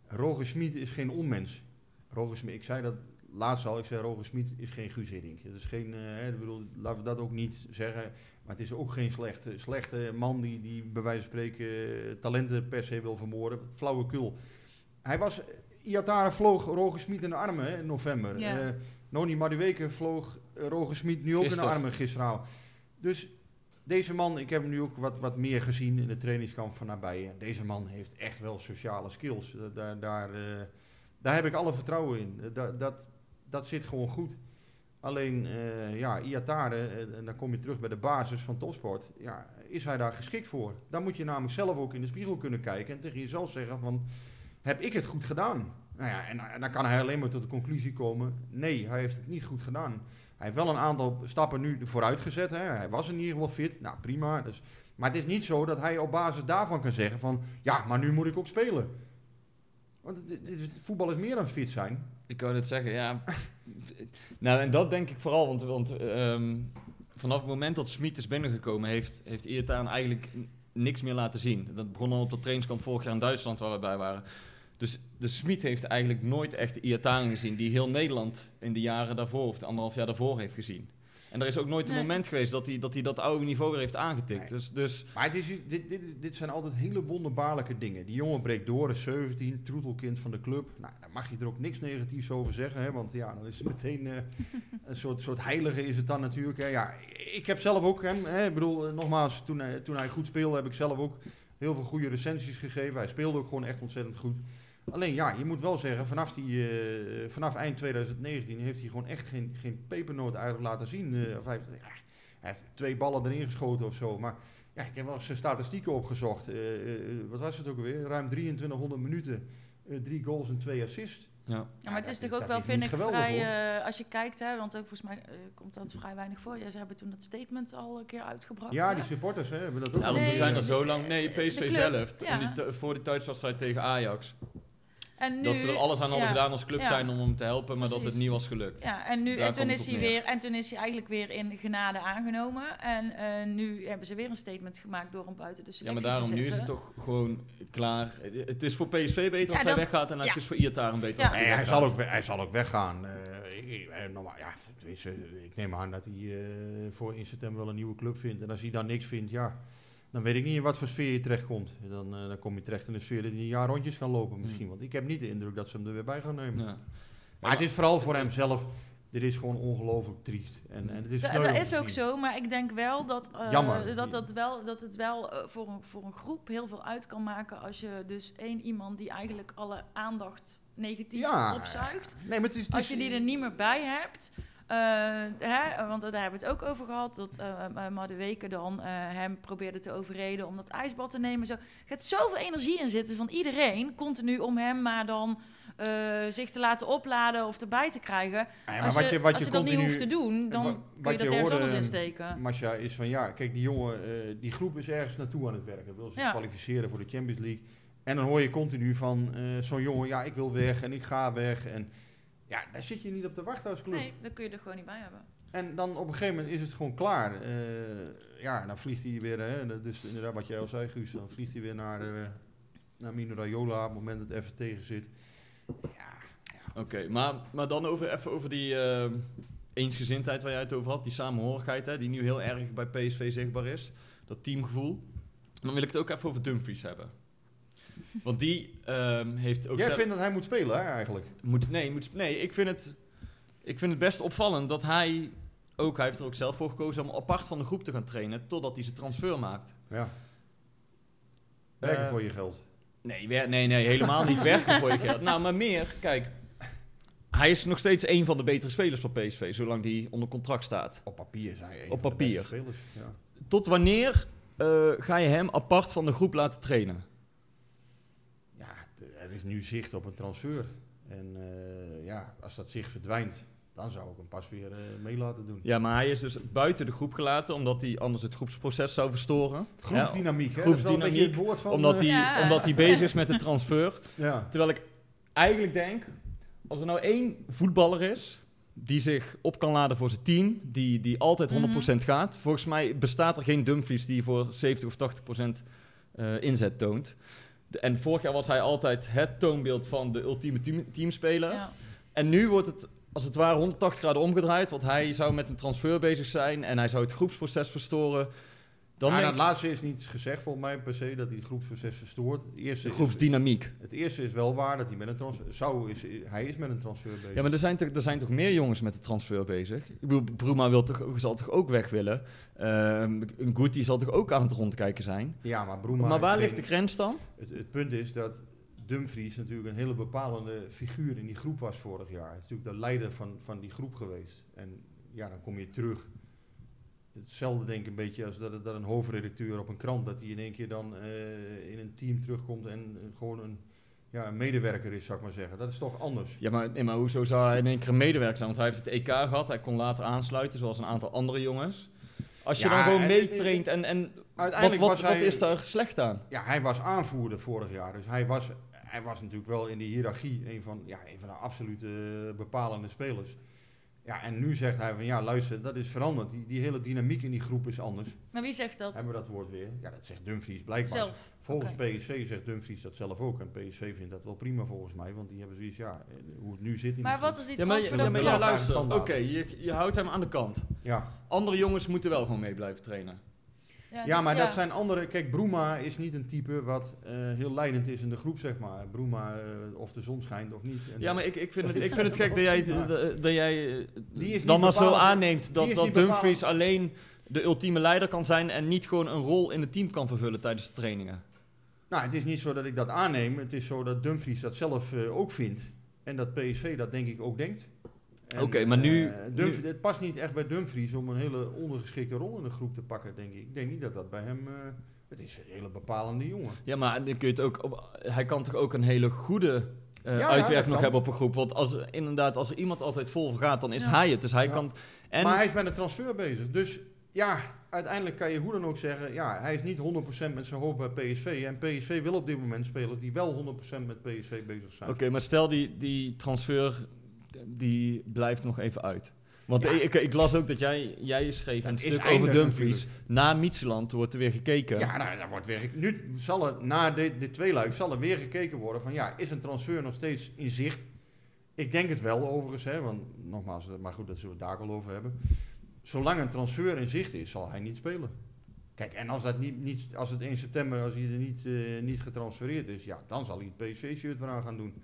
Roger Smit is geen onmens. Roger Smit, ik zei dat laatst al, ik zei Roger Smit is geen Guus Hiddink. Het is geen, eh, hè, ik bedoel, laten we dat ook niet zeggen. Maar het is ook geen slechte, slechte man die, die bij wijze van spreken eh, talenten per se wil vermoorden. Flauwekul. Hij was Iatare vloog Roger Smit in de armen hè, in november. Ja. Eh, Noni Madueke vloog eh, Roger Smit nu ook in de armen gisteravond. Dus deze man, ik heb hem nu ook wat, wat meer gezien in de trainingskamp van nabij. En Deze man heeft echt wel sociale skills. Daar, daar, eh, daar heb ik alle vertrouwen in. Dat, dat, dat zit gewoon goed. Alleen, eh, ja, Iatare, en dan kom je terug bij de basis van topsport. Ja, is hij daar geschikt voor? Dan moet je namelijk zelf ook in de spiegel kunnen kijken en tegen jezelf zeggen van, heb ik het goed gedaan? Nou ja, en, dan kan hij alleen maar tot de conclusie komen, nee, hij heeft het niet goed gedaan. Hij heeft wel een aantal stappen nu vooruit gezet. Hè. Hij was in ieder geval fit. Nou, prima. Dus, maar het is niet zo dat hij op basis daarvan kan zeggen van... Ja, maar nu moet ik ook spelen. Want het, het voetbal is meer dan fit zijn. Ik wou net zeggen, ja. nou, en dat denk ik vooral, want, want ehm, vanaf het moment dat Smit is binnengekomen, heeft, heeft Iataren eigenlijk niks meer laten zien. Dat begon al op de trainingskamp vorig jaar in Duitsland, waar we bij waren. Dus de Smit heeft eigenlijk nooit echt de Iataren gezien, die heel Nederland in de jaren daarvoor, of de anderhalf jaar daarvoor heeft gezien. En er is ook nooit een moment geweest dat hij dat, hij dat oude niveau weer heeft aangetikt. Nee. Dus, dus Maar het is, dit, dit, dit zijn altijd hele wonderbaarlijke dingen. Die jongen breekt door, is 17, troetelkind van de club. Nou, daar mag je er ook niks negatiefs over zeggen. Hè, want ja, dan is het meteen eh, een soort, soort heilige is het dan natuurlijk. Hè. Ja, ik heb zelf ook hem. Hè, ik bedoel, eh, nogmaals, toen hij, toen hij goed speelde heb ik zelf ook heel veel goede recensies gegeven. Hij speelde ook gewoon echt ontzettend goed. Alleen ja, je moet wel zeggen, vanaf, die, eh, vanaf eind 2019 heeft hij gewoon echt geen, geen pepernoot eigenlijk laten zien. Eh, of hij, heeft, ja, hij heeft twee ballen erin geschoten of zo. Maar ja, ik heb wel eens zijn statistieken opgezocht. Eh, wat was het ook alweer? Ruim 2300 minuten, eh, drie goals en twee assists. ja. Ja, maar het is toch ook wel, vind ik, vrij... eh, als je kijkt, hè, want ook volgens mij komt dat vrij weinig voor. Ja, ze hebben toen dat statement al een keer uitgebracht. Ja, hè? die supporters hè, hebben dat ook. Ja, want die Nee, zijn er zo lang. Nee, de PSV club, zelf. ja. in die voor die thuiswedstrijd tegen Ajax. En nu, dat ze er alles aan hadden ja, gedaan als club ja. zijn om hem te helpen, maar dat het niet was gelukt. Ja, en, nu, Daar en, toen is hij weer, en toen is hij eigenlijk weer in genade aangenomen. En eh, nu hebben ze weer een statement gemaakt door hem buiten de Ja, selectie maar daarom nu is het toch gewoon klaar. Het is voor PSV beter als Ja, hij weggaat en ja. het is voor Iataren beter Ja. als hij zal ook, hij zal ook weggaan. Eh, ik, eh, normaal, ja, ik neem aan dat hij eh, voor in september wel een nieuwe club vindt. En als hij dan niks vindt, ja, dan weet ik niet in wat voor sfeer je terechtkomt. Dan, eh, dan kom je terecht in een sfeer dat hij een jaar rondjes kan lopen misschien. Hmm. Want ik heb niet de indruk dat ze hem er weer bij gaan nemen. Ja. Maar het is vooral voor hem zelf, dit is gewoon ongelooflijk triest. En, en het is Dat, sneu dat is ook zo, maar ik denk wel dat, eh, Jammer. dat, dat, wel, dat het wel eh, voor, een, voor een groep heel veel uit kan maken als je dus één iemand die eigenlijk alle aandacht negatief Ja, opzuigt, Nee, maar het is, het als je die er niet meer bij hebt. Eh, hè, want daar hebben we het ook over gehad, dat eh uh, Madueke dan eh, hem probeerde te overreden om dat ijsbad te nemen. Zo. Er gaat zoveel energie in zitten van iedereen, continu om hem maar dan eh, zich te laten opladen of erbij te krijgen. Ja, maar als wat je, wat je je dat niet hoeft te doen, dan wa- kun wat je dat je ergens hoorde, anders insteken. Masha is van ja, kijk, die jongen, eh, die groep is ergens naartoe aan het werken. Wil zich Ja. kwalificeren voor de Champions League. En dan hoor je continu van eh, zo'n jongen, ja, ik wil weg en ik ga weg. En ja, daar zit je niet op te wachten als club. Nee, dan kun je er gewoon niet bij hebben. En dan op een gegeven moment is het gewoon klaar. Eh, ja, dan vliegt hij weer, hè, dus inderdaad wat jij al zei, Guus, dan vliegt hij weer naar, eh naar Mino Raiola op het moment dat het even tegen zit. Ja, Oké, maar, maar dan over, even over die eh, eensgezindheid waar jij het over had. Die samenhorigheid, hè, die nu heel erg bij PSV zichtbaar is. Dat teamgevoel. Dan wil ik het ook even over Dumfries hebben. Want die ehm, heeft ook... jij vindt dat hij moet spelen, hè, eigenlijk? Moet, nee, moet, nee ik, vind het, ik vind het best opvallend dat hij ook, hij heeft er ook zelf voor gekozen om apart van de groep te gaan trainen totdat hij zijn transfer maakt. Ja. Werken Eh, voor je geld. Nee, nee, nee, helemaal niet werken voor je geld. Nou, maar meer, kijk, hij is nog steeds een van de betere spelers van PSV, zolang die onder contract staat. Op papier zijn hij een Op van de papier. beste spelers. Ja. Tot wanneer eh, ga je hem apart van de groep laten trainen? Er is nu zicht op een transfer. En eh, ja, als dat zicht verdwijnt, dan zou ik hem pas weer eh, mee laten doen. Ja, maar hij is dus buiten de groep gelaten, omdat hij anders het groepsproces zou verstoren. Groepsdynamiek, hè? groepsdynamiek, Dat is wel een beetje het woord van... omdat, eh, hij, Ja. omdat hij bezig is met de transfer. ja. Terwijl ik eigenlijk denk, als er nou één voetballer is die zich op kan laden voor zijn team, die, die altijd 100% gaat. Volgens mij bestaat er geen Dumfries die voor 70 of 80% eh, inzet toont. De- en vorig jaar was hij altijd het toonbeeld van de ultieme team, teamspeler. Ja. En nu wordt het als het ware 180 graden omgedraaid, want hij zou met een transfer bezig zijn en hij zou het groepsproces verstoren. Dan Maar dat laatste is niet gezegd volgens mij per se dat hij groepsproces verstoort. Het eerste, de is, groepsdynamiek. het eerste is wel waar dat hij met een transfer... Zou is, hij is met een transfer bezig. Ja, maar er zijn, toch, er zijn toch meer jongens met de transfer bezig? Ik bedoel, Bruma wil toch, zal toch ook weg willen? Ehm een Guti zal toch ook aan het rondkijken zijn? Ja, maar Broema maar is waar geen- ligt de grens dan? Het, het punt is dat Dumfries natuurlijk een hele bepalende figuur in die groep was vorig jaar. Hij is natuurlijk de leider van, van die groep geweest. En ja, dan kom je terug. Hetzelfde denk ik een beetje als dat, dat een hoofdredacteur op een krant, dat hij in één keer dan eh, in een team terugkomt en eh, gewoon een, ja, een medewerker is, zou ik maar zeggen. Dat is toch anders. Ja, maar, nee, maar hoezo zou hij in één keer een medewerker zijn? Want hij heeft het EK gehad, hij kon later aansluiten, zoals een aantal andere jongens. Als je Ja, dan gewoon meetraint en, en wat, Uiteindelijk wat, was wat hij, is daar slecht aan? Ja, hij was aanvoerder vorig jaar. Dus hij was, hij was natuurlijk wel in de hiërarchie een van, ja, een van de absolute eh, bepalende spelers. Ja, en nu zegt hij van ja, luister, dat is veranderd. Die, die hele dynamiek in die groep is anders. Maar wie zegt dat? Hebben we dat woord weer? Ja, dat zegt Dumfries blijkbaar. Zelf. Volgens Oké. PSV zegt Dumfries dat zelf ook. En PSV vindt dat wel prima volgens mij. Want die hebben zoiets, ja, eh, hoe het nu zit in Maar die wat is die Ja, maar, maar luister, oké, je, je houdt hem aan de kant. Ja, Andere jongens moeten wel gewoon mee blijven trainen. Ja dus maar dat zijn andere... Kijk, Broema is niet een type wat eh, heel leidend is in de groep, zeg maar. Broema, eh, of de zon schijnt of niet. En Ja, maar ik, ik, vind, het, ik vind het gek dat jij, dat, jij eh, Die is dan maar zo aanneemt dat, dat Dumfries alleen de ultieme leider kan zijn en niet gewoon een rol in het team kan vervullen tijdens de trainingen. Nou, het is niet zo dat ik dat aanneem. Het is zo dat Dumfries dat zelf ook vindt. En dat PSV dat denk ik ook denkt. Oké, maar nu- eh, Dumf- Het past niet echt bij Dumfries om een hele ondergeschikte rol in de groep te pakken, denk ik. Ik denk niet dat dat bij hem... eh, het is een hele bepalende jongen. Ja, maar dan kun je het ook op, hij kan toch ook een hele goede Ja, ja, uitwerking nog hebben op een groep. Want als, er- inderdaad, als er iemand altijd vol gaat, dan is Ja. hij het. Dus hij kan... En, Maar hij is met een transfer bezig. Dus ja, uiteindelijk kan je hoe dan ook zeggen... Ja, hij is niet 100% met zijn hoofd bij PSV. En PSV wil op dit moment spelers die wel 100% met PSV bezig zijn. Oké, maar stel die, die transfer, die blijft nog even uit. Want Ja. ik, ik las ook dat jij, jij schreef Dat een stuk over Dumfries. Na Mietseland wordt er weer gekeken. Ja, nou, daar wordt weer nu zal er na dit, dit tweeluik zal er weer gekeken worden van ja, is een transfer nog steeds in zicht? Ik denk het wel overigens, hè, want nogmaals, maar goed, dat zullen we het daar al over hebben. Zolang een transfer in zicht is, zal hij niet spelen. Kijk, en als, dat niet, niet, als het 1 september, als hij er niet, eh, niet getransfereerd is, ja, dan zal hij het PSV-shirt eraan gaan doen.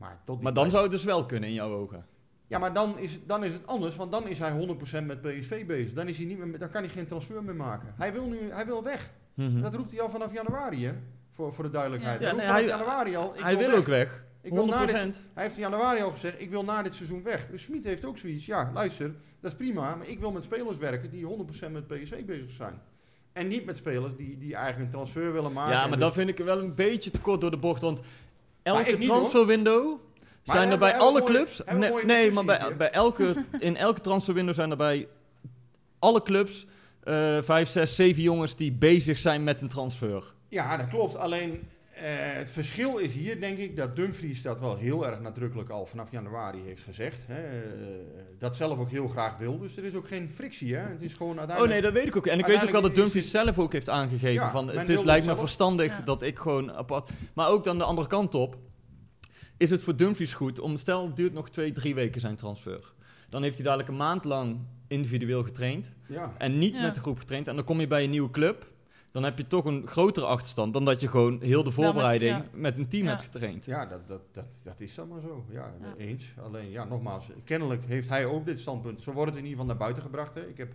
Maar, tot Maar dan tijd- zou het dus wel kunnen in jouw ogen. Ja, maar dan is, dan is het anders, want dan is hij 100% met PSV bezig. Dan, is hij niet meer, dan kan hij geen transfer meer maken. Hij wil nu hij wil weg. Mhm. Dat roept hij al vanaf januari, hè? Voor, voor de duidelijkheid. Ja. Hij nee, vanaf hij- januari al. ik hij wil weg. ook weg. Ik wil na dit, 100%. hij heeft in januari al gezegd, ik wil na dit seizoen weg. Dus Smit heeft ook zoiets. Ja, luister, dat is prima. Maar ik wil met spelers werken die 100% met PSV bezig zijn. En niet met spelers die, die eigenlijk een transfer willen maken. Ja, maar dus- dat vind ik wel een beetje te kort door de bocht. Want elke transferwindow zijn er bij alle clubs. Nee, maar bij, bij elke, in elke transferwindow zijn er bij alle clubs eh vijf, zes, zeven jongens die bezig zijn met een transfer. Ja, dat klopt. Alleen eh, het verschil is hier, denk ik, dat Dumfries dat wel heel erg nadrukkelijk al vanaf januari heeft gezegd. Hè, eh, dat zelf ook heel graag wil. Dus er is ook geen frictie, hè. Het is gewoon Oh uiteindelijk... nee, dat weet ik ook. En ik weet ook wel dat Dumfries zelf ook heeft aangegeven Ja, van het is, lijkt me zelf- verstandig Ja. dat ik gewoon apart... Maar ook dan de andere kant op, is het voor Dumfries goed om, stel het duurt nog twee, drie weken zijn transfer. Dan heeft hij dadelijk een maand lang individueel getraind Ja. en niet Ja. met de groep getraind. En dan kom je bij een nieuwe club, dan heb je toch een grotere achterstand dan dat je gewoon heel de met- voorbereiding ja. met, een team Ja. hebt getraind. Ja, dat, dat, dat, dat is dan maar zo. Ja, Ja. eens. Alleen, ja, nogmaals, kennelijk heeft hij ook dit standpunt. Zo wordt het in ieder geval naar buiten gebracht. Hè. Ik heb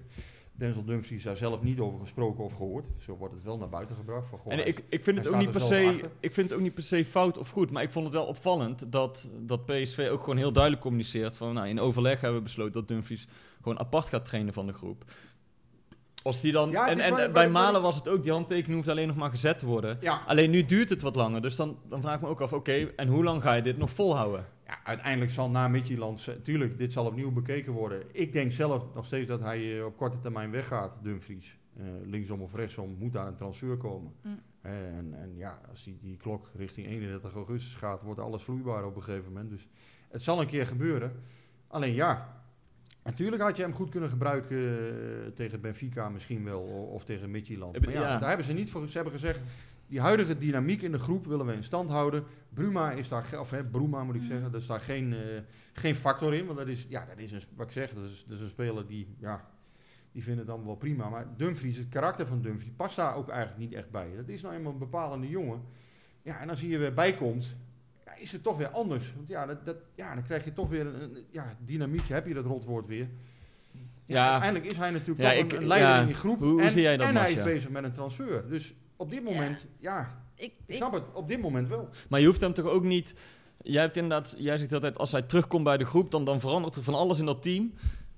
Denzel Dumfries daar zelf niet over gesproken of gehoord. Zo wordt het wel naar buiten gebracht. Van, goh, En hij ik, ik, vind het ook niet per er se, achter. ik vind het ook niet per se fout of goed, maar ik vond het wel opvallend dat, dat PSV ook gewoon heel duidelijk communiceert van nou, in overleg hebben we besloten dat Dumfries gewoon apart gaat trainen van de groep. Als die dan, Ja, en, en wel- bij Malen was het ook, die handtekening hoeft alleen nog maar gezet te worden. Ja, Alleen nu duurt het wat langer, dus dan, dan vraag ik me ook af, oké, en hoe lang ga je dit nog volhouden? ja, uiteindelijk zal na Midtjylland, tuurlijk, dit zal opnieuw bekeken worden. Ik denk zelf nog steeds dat hij eh, op korte termijn weggaat, Dumfries. Eh, linksom of rechtsom moet daar een transfer komen. Mm. Eh, en, en ja, als die, die klok richting 31 augustus gaat, wordt alles vloeibaar op een gegeven moment. Dus het zal een keer gebeuren. Alleen ja, natuurlijk had je hem goed kunnen gebruiken eh, tegen Benfica misschien wel, of tegen Midtjylland. Maar ja, Ja. daar hebben ze niet voor. Ze hebben gezegd, die huidige dynamiek in de groep willen we in stand houden. Bruma is daar, of hè, Bruma moet ik Mm. zeggen, dat is daar geen, eh, geen factor in. Want dat is, ja, dat is een, wat ik zeg, dat is, dat is een speler die, ja, die vinden het dan wel prima. Maar Dumfries, het karakter van Dumfries, past daar ook eigenlijk niet echt bij. Dat is nou eenmaal een bepalende jongen. Ja, en als hij er weer bij komt, ja, is het toch weer anders. Want ja, dat, dat, ja dan krijg je toch weer een, een ja, dynamiek, heb je dat rotwoord weer. Ja, Ja. uiteindelijk is hij natuurlijk Ja, toch ik- een, leider ja. in die groep. Hoe- hoe en zie jij dat, en hij is bezig met een transfer. Dus op dit moment, ja, Ik, ik ik, snap het, op dit moment wel. Maar je hoeft hem toch ook niet... Jij hebt inderdaad, jij zegt altijd, als hij terugkomt bij de groep, dan, dan verandert er van alles in dat team.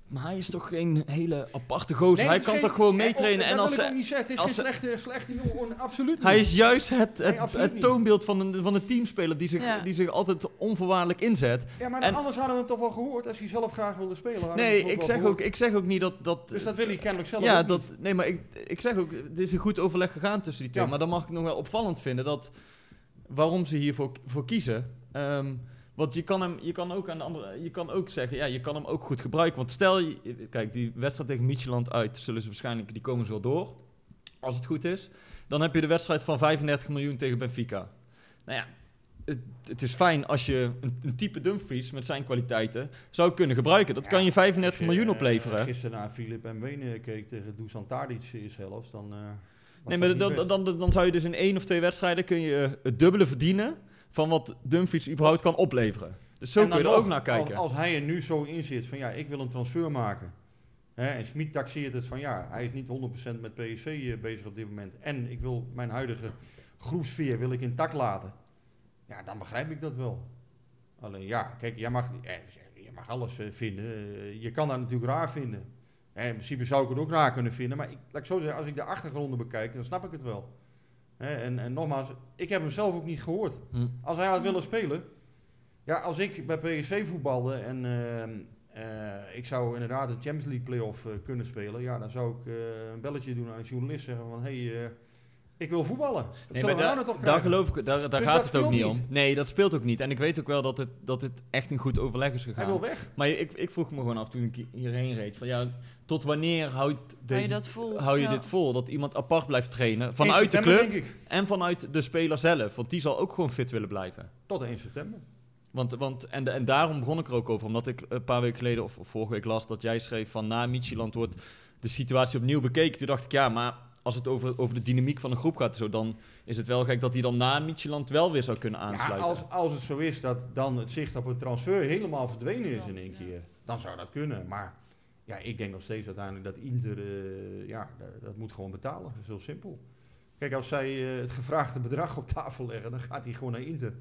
Maar hij is toch geen hele aparte gozer. Nee, hij kan geen- toch gewoon nee, meetrainen. oh, En dat als wil ik hij- ook niet zeggen. Het is als geen slechte, slechte jongen, absoluut niet. Hij is juist het, het, toonbeeld van een, van een teamspeler die zich, Ja. die zich altijd onvoorwaardelijk inzet. Ja, maar en- anders hadden we hem toch wel gehoord. Als hij zelf graag wilde spelen. Nee, ik zeg, ook, ik zeg ook niet dat... dat Dus dat wil hij kennelijk zelf ja, ook dat, niet. nee, maar ik, ik zeg ook, er is een goed overleg gegaan tussen die twee. Ja. Maar dan mag ik nog wel opvallend vinden dat waarom ze hiervoor voor kiezen. Ehm, want je kan hem, je kan ook aan de andere, je kan ook zeggen, ja, je kan hem ook goed gebruiken. Want stel, je, kijk, die wedstrijd tegen Micheland uit, zullen ze waarschijnlijk, die komen ze wel door, als het goed is. Dan heb je de wedstrijd van 35 miljoen tegen Benfica. Nou ja, het, het is fijn als je een, een type Dumfries met zijn kwaliteiten zou kunnen gebruiken. Dat kan je 35 Als je, miljoen eh, opleveren. gisteren naar Filip en Wenen keek tegen Dusan Tadic in zelfs, dan... eh, was Nee, maar dan, dan, dan, dan zou je dus in één of twee wedstrijden kun je het dubbele verdienen van wat Dumfries überhaupt kan opleveren. Dus zo kun je er ook naar kijken. Als, als hij er nu zo in zit van ja, ik wil een transfer maken. Hè, en Smit taxeert het van ja, hij is niet 100% met PSV eh, bezig op dit moment. En ik wil mijn huidige groepsfeer wil ik intact laten. Ja, dan begrijp ik dat wel. Alleen ja, kijk, jij mag, eh, je mag alles eh, vinden. Je kan dat natuurlijk raar vinden. In principe zou ik het ook raar kunnen vinden. Maar ik, laat ik zo zeggen, als ik de achtergronden bekijk, dan snap ik het wel. Hè, en, en nogmaals, ik heb hem zelf ook niet gehoord. Hm. Als hij had willen spelen. Ja, als ik bij PSV voetbalde en ehm, eh, ik zou inderdaad een Champions League play-off eh, kunnen spelen. Ja, dan zou ik eh, een belletje doen aan een journalist zeggen van... Hé, hey, ik wil voetballen. Dat Nee, maar nou daar, toch daar krijgen. geloof ik, daar, daar Dus gaat het ook niet om. Nee, dat speelt ook niet. En ik weet ook wel dat het, dat het echt een goed overleg is Hij gegaan. wil weg. Maar ik, ik vroeg me gewoon af toen ik hierheen reed. Van ja, tot wanneer houdt hou deze, je dat vol? hou je Ja. dit vol? Dat iemand apart blijft trainen In vanuit de club en vanuit de speler zelf. Want die zal ook gewoon fit willen blijven. Tot 1 september. Want, want, en, de- en daarom begon ik er ook over. Omdat ik een paar weken geleden, of, of vorige week las, dat jij schreef van na Micheland wordt de situatie opnieuw bekeken. Toen dacht ik, ja, maar als het over, over de dynamiek van een groep gaat, zo, dan is het wel gek dat hij dan na Micheland wel weer zou kunnen Ja, aansluiten. als, als het zo is dat dan het zicht op een transfer helemaal verdwenen is in één keer. Dan zou dat kunnen. Maar ja, ik denk nog steeds uiteindelijk dat Inter... eh, ja, dat, moet gewoon betalen. Dat is heel simpel. Kijk, als zij eh, het gevraagde bedrag op tafel leggen, dan gaat hij gewoon naar Inter.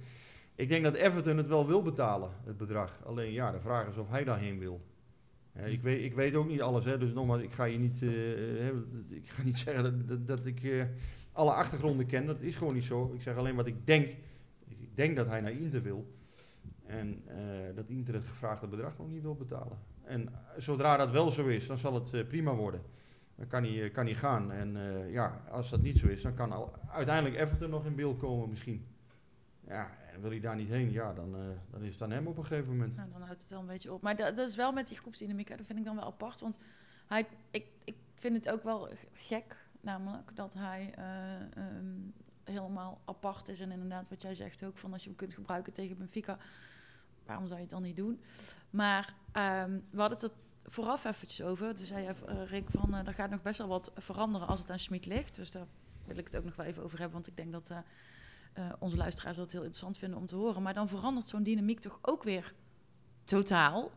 Ik denk dat Everton het wel wil betalen, het bedrag. Alleen ja, de vraag is of hij daarheen wil. Ik, weet, ik weet ook niet alles, hè, dus nogmaals, ik ga je niet, eh, ik ga niet zeggen dat, dat, dat ik alle achtergronden ken. Dat is gewoon niet zo. Ik zeg alleen wat ik denk. Ik denk dat hij naar Inter wil. En eh, dat Inter het gevraagde bedrag nog niet wil betalen. En eh, zodra dat wel zo is, dan zal het eh, prima worden. Dan kan hij, kan hij gaan. En ja, als dat niet zo is, dan kan al, uiteindelijk Everton nog in beeld komen misschien. Ja, en wil hij daar niet heen, ja, dan, dan is het aan hem op een gegeven moment. Nou, dan houdt het wel een beetje op. Maar dat, dat is wel met die groepsdynamiek, dat vind ik dan wel apart. Want hij, ik, ik vind het ook wel gek, namelijk, dat hij eh, ehm, helemaal apart is. En inderdaad, wat jij zegt ook, van als je hem kunt gebruiken tegen Benfica, waarom zou je het dan niet doen? Maar ehm, we hadden het er vooraf eventjes over. Toen zei eh, Rick, van eh er gaat nog best wel wat veranderen als het aan Schmid ligt. Dus daar wil ik het ook nog wel even over hebben, want ik denk dat... eh, onze luisteraars dat heel interessant vinden om te horen. Maar dan verandert zo'n dynamiek toch ook weer totaal.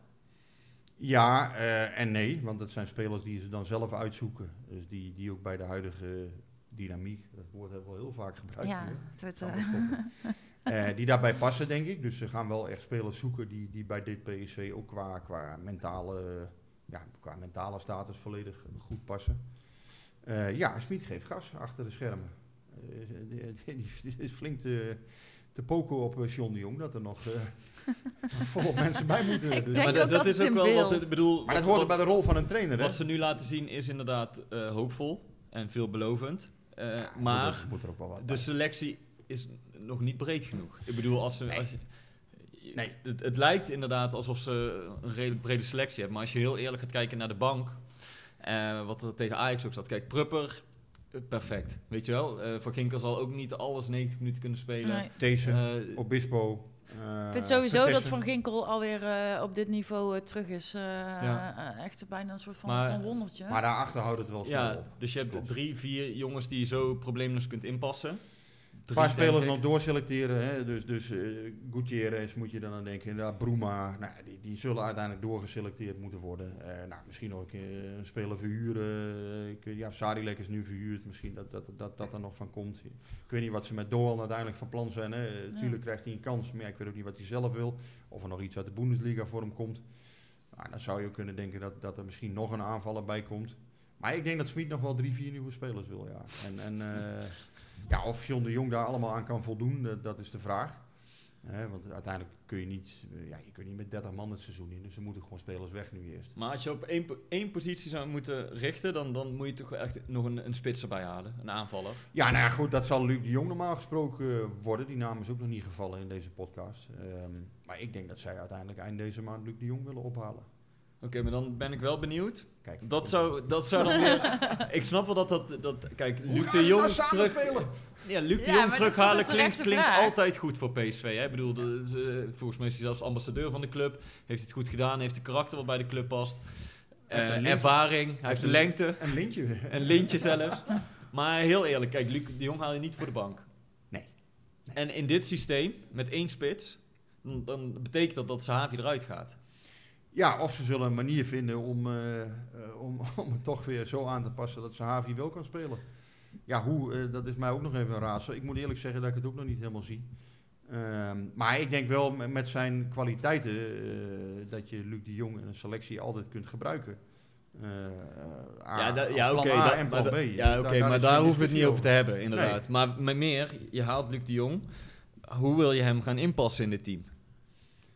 Ja en nee, want het zijn spelers die ze dan zelf uitzoeken. Dus die, die ook bij de huidige dynamiek, dat woord hebben we al heel vaak gebruikt. ja, hier. het wordt, Eh, die daarbij passen, denk ik. Dus ze gaan wel echt spelers zoeken die, die bij dit PSV ook qua, qua, mentale, ja, qua mentale status volledig goed passen. Eh, ja, Smit geeft gas achter de schermen. Eh, die, die, die is flink te, te poken op John de Jong, dat er nog eh, volop mensen bij moeten. Ik Dus- denk maar ook dat, dat is ook wel wat ik bedoel. maar dat hoort bij de rol van een trainer, hè? Wat ze nu laten zien is inderdaad eh, hoopvol en veelbelovend. Eh, Ja, moet maar er, moet er ook wel wat de bij. selectie is nog niet breed genoeg. Ik bedoel, als ze. Nee. Als je, Nee. het, het lijkt inderdaad alsof ze een redelijk brede selectie hebben. Maar als je heel eerlijk gaat kijken naar de bank. eh, wat er tegen Ajax ook zat. Kijk, Prupper, eh, perfect. Weet je wel? Eh Van Ginkel zal ook niet alles 90 minuten kunnen spelen. nee. Deze, Eh, Obispo, Ik vind sowieso dat. Van Ginkel alweer eh, op dit niveau terug is. Ja. echt bijna een soort van, Maar- van wondertje. Maar daarachter houdt het wel snel Ja, op. dus je hebt Klopt. drie, vier jongens die je zo probleemloos kunt inpassen. Een paar spelers nog doorselecteren. Hè? Dus, dus eh Gutierrez moet je dan aan denken. Inderdaad, Bruma. Nou, die, die zullen uiteindelijk doorgeselecteerd moeten worden. Eh, nou, misschien nog een keer een speler verhuren. Eh, ik, ja, Sadilek is nu verhuurd. Misschien dat dat, dat dat er nog van komt. Ik weet niet wat ze met Doan uiteindelijk van plan zijn. Hè? Eh, Tuurlijk krijgt hij een kans. Maar ja, ik weet ook niet wat hij zelf wil. Of er nog iets uit de Bundesliga voor hem komt. Nou, dan zou je ook kunnen denken dat, dat er misschien nog een aanvaller bij komt. Maar ik denk dat Smit nog wel drie, vier nieuwe spelers wil, ja. En, en eh, ja, of John de Jong daar allemaal aan kan voldoen, dat, dat is de vraag. Want uiteindelijk kun je niet, eh, ja, je kunt niet met 30 man het seizoen in. Dus er moeten gewoon spelers weg nu eerst. Maar als je op één, één positie zou moeten richten, dan, dan moet je toch echt nog een, een spits erbij halen. Een aanvaller. Ja, nou ja, goed, dat zal Luc de Jong normaal gesproken eh, worden. Die naam is ook nog niet gevallen in deze podcast. Ehm, maar ik denk dat zij uiteindelijk eind deze maand Luc de Jong willen ophalen. Oké, maar dan ben ik wel benieuwd. Kijk, Dat zou, dat zou dan weer... ik snap wel dat dat... dat kijk, Hoe Luc de Jong nou samen terug... spelen? Ja, Luc de Ja, Jong terughalen klinkt, klinkt altijd goed voor PSV. Hè? Ik bedoel, volgens mij is hij zelfs ambassadeur van de club. Heeft het goed gedaan, heeft de karakter wat bij de club past. Eh, lintje. ervaring, hij heeft de lengte, Een lintje. een lintje zelfs. Maar heel eerlijk, kijk, Luc de Jong haal je niet voor de bank. Nee. Nee. En in dit systeem, met één spits, dan, dan betekent dat dat Sahavi eruit gaat. Ja, of ze zullen een manier vinden om, eh, eh, om, om het toch weer zo aan te passen dat Sahavi wel kan spelen. Ja, hoe, eh, dat is mij ook nog even een raadsel. Ik moet eerlijk zeggen dat ik het ook nog niet helemaal zie. Ehm, maar ik denk wel met, zijn kwaliteiten dat je Luc de Jong in een selectie altijd kunt gebruiken. A- ja, da- ja oké, en maar B. Dus ja, daar- oké, maar daar hoeven we het niet over te hebben, inderdaad. Nee. Maar meer, je haalt Luc de Jong. Hoe wil je hem gaan inpassen in dit team?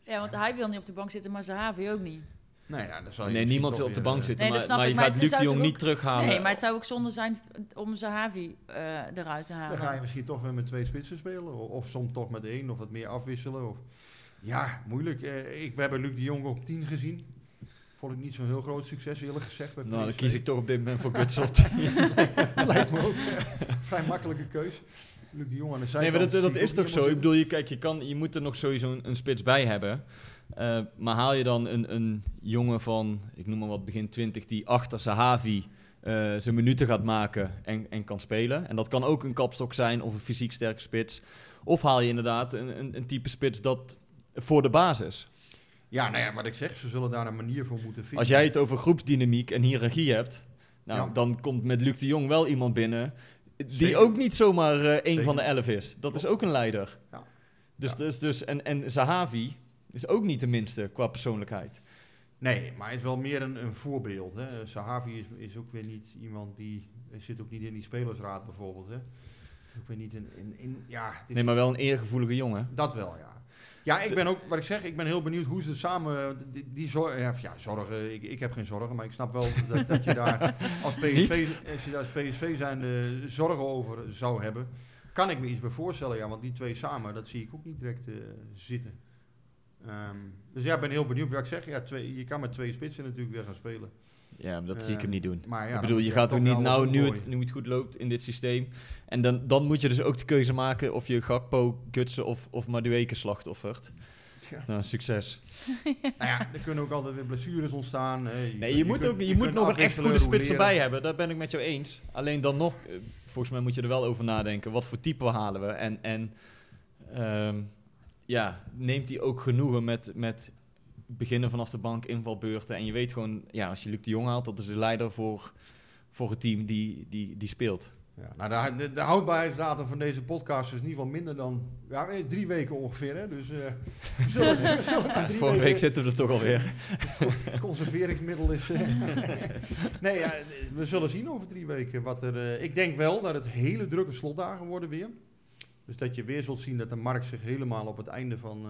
Ja, want hij wil niet op de bank zitten, maar Zahavi ook niet. Nee, nou, dan zal je Nee, niemand wil op de bank eh, zitten, Nee, dat maar, maar je maar gaat Luc de Jong niet terughalen. Nee, maar het zou ook zonde zijn om Zahavi eh, eruit te Dan halen. ga je misschien toch weer met twee spitsen spelen. Of soms toch met één, of wat meer afwisselen. Of... Ja, moeilijk. Eh, ik, we hebben Luc de Jong op 10 gezien. Vond ik niet zo'n heel groot succes, eerlijk gezegd. Nou, dan kies ik toch op dit moment voor Guts op. Lijkt me ook vrij makkelijke keus. Luc de Jong aan de Nee, zijkant. maar dat, dat is toch zo? Ik bedoel, je, kijk, je, kan, je moet er nog sowieso een, een spits bij hebben. Eh, maar haal je dan een, een jongen van, ik noem maar wat, begin 20, die achter Sahavi eh, zijn minuten gaat maken en, en kan spelen. En dat kan ook een kapstok zijn of een fysiek sterke spits. Of haal je inderdaad een, een, een type spits dat voor de basis. Ja, nou ja, wat ik zeg, ze zullen daar een manier voor moeten vinden. Als jij het over groepsdynamiek en hiërarchie hebt, nou, Ja. dan komt met Luc de Jong wel iemand binnen die Zeker. ook niet zomaar eh een van de elf is. Dat is ook een leider. Ja. Dus, Ja. dus, dus en, en Zahavi is ook niet de minste qua persoonlijkheid. Nee, maar hij is wel meer een, een voorbeeld. Hè. Sahavi is, is ook weer niet iemand die... Zit ook niet in die spelersraad bijvoorbeeld. Hè. Ook weer niet in... in, in ja, het is Nee, maar wel een eergevoelige jongen. Dat wel, ja. Ja, ik ben ook, wat ik zeg, ik ben heel benieuwd hoe ze samen die, die zorgen, ja, zorgen, ik, ik heb geen zorgen, maar ik snap wel dat, dat je daar als PSV, als je daar als PSV zijn zorgen over zou hebben, kan ik me iets bij voorstellen, ja, want die twee samen, dat zie ik ook niet direct eh, zitten. Ehm, dus ja, ik ben heel benieuwd. Wat ik zeg, ja, twee, je kan met twee spitsen natuurlijk weer gaan spelen. Ja, maar dat zie ik Eh, hem niet doen. Maar ja, ik bedoel, je gaat toch ook niet, nou, nu het, nu het goed loopt in dit systeem. En dan, dan moet je dus ook de keuze maken of je Gakpo, Gutsen of, of Madueke slachtoffert. Ja. Nou, succes. Nou ja, er kunnen ook altijd weer blessures ontstaan. hè. Nee, je, moet, kunt- ook, je, je moet nog een echt goede spits erbij hebben. Daar ben ik met jou eens. Alleen dan nog, eh, volgens mij moet je er wel over nadenken. Wat voor type halen we? En, en ehm, ja, neemt hij ook genoegen met, met beginnen vanaf de bank, invalbeurten. En je weet gewoon, ja, als je Luc de Jong haalt, dat is de leider voor, voor het team die, die, die speelt. Ja, nou, de, de, de houdbaarheidsdatum van deze podcast is in ieder geval minder dan ja, eh, drie weken ongeveer. Hè? Dus eh, we zullen, we week zitten we er toch alweer. conserveringsmiddel is. eh. nee, ja, we zullen zien over drie weken wat er. ik denk wel dat het hele drukke slotdagen worden weer. Dus dat je weer zult zien dat de markt zich helemaal op het einde van,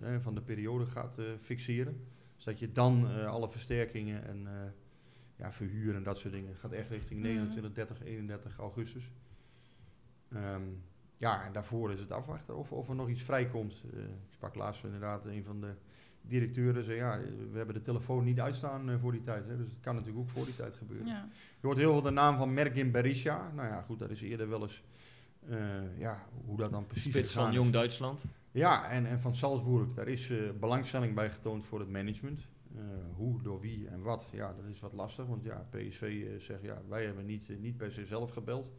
eh, van de periode gaat eh, fixeren. Dus dat je dan eh, alle versterkingen en ja, verhuur en dat soort dingen gaat echt richting Mhm. 29, 30, 31 augustus. Ehm, ja, en daarvoor is het afwachten of, of er nog iets vrijkomt. Ik sprak laatst inderdaad een van de directeuren. Zei, ja, we hebben de telefoon niet uitstaan voor die tijd. Hè, dus het kan natuurlijk ook voor die tijd gebeuren. Ja. Je hoort heel veel de naam van Mergin Berisha. Nou ja, goed, dat is eerder wel eens ja, hoe dat dan precies Spits van. Jong Duitsland. Ja, en, en van Salzburg, daar is eh, belangstelling bij getoond voor het management. Eh, hoe, door wie en wat, ja, dat is wat lastig. Want ja, PSV eh, zegt, ja, wij hebben niet, eh, niet per se zelf gebeld.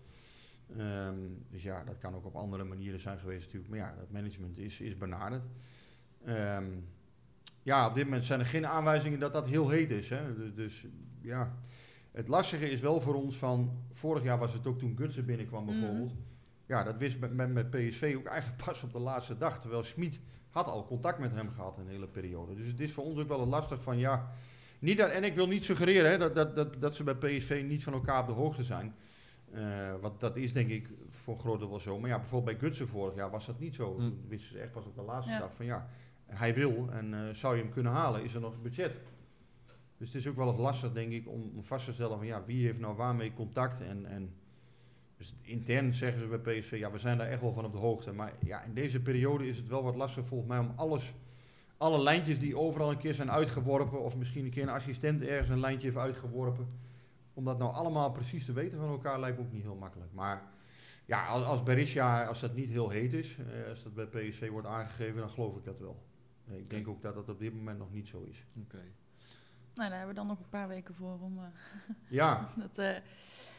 Ehm, dus ja, dat kan ook op andere manieren zijn geweest natuurlijk. Maar ja, dat management is, is benaderd. Ehm, ja, op dit moment zijn er geen aanwijzingen dat dat heel heet is. Hè? Dus, dus ja, het lastige is wel voor ons van... Vorig jaar was het ook toen Gutsen binnenkwam Mhm. bijvoorbeeld. Ja, dat wist met, met, met PSV ook eigenlijk pas op de laatste dag. Terwijl Schmid had al contact met hem gehad een hele periode. Dus het is voor ons ook wel lastig van ja... Niet dat, en ik wil niet suggereren hè, dat, dat, dat, dat ze bij PSV niet van elkaar op de hoogte zijn. Eh, want dat is denk ik voor een groot deel wel zo. Maar ja, bijvoorbeeld bij Gutsen vorig jaar was dat niet zo. Hm. Toen wisten ze echt pas op de laatste Ja. dag van ja, hij wil en eh, zou je hem kunnen halen, is er nog budget. Dus het is ook wel lastig denk ik om, om vast te stellen van ja, wie heeft nou waarmee contact en... en dus intern zeggen ze bij PSV, ja, we zijn daar echt wel van op de hoogte. Maar ja, in deze periode is het wel wat lastig volgens mij om alles, alle lijntjes die overal een keer zijn uitgeworpen, of misschien een keer een assistent ergens een lijntje heeft uitgeworpen, om dat nou allemaal precies te weten van elkaar lijkt me ook niet heel makkelijk. Maar ja, als, als Berisha, als dat niet heel heet is, eh, als dat bij PSV wordt aangegeven, dan geloof ik dat wel. Eh, Ik denk ook dat dat op dit moment nog niet zo is. Oké. Nou, daar hebben we dan nog een paar weken voor om... eh, Ja, dat, eh,